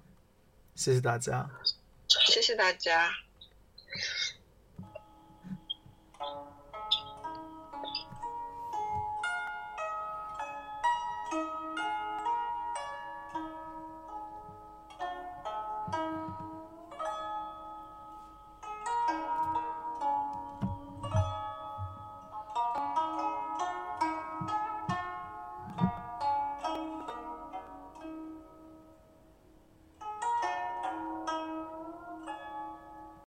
Speaker 1: 谢谢大家。
Speaker 2: 谢谢大家。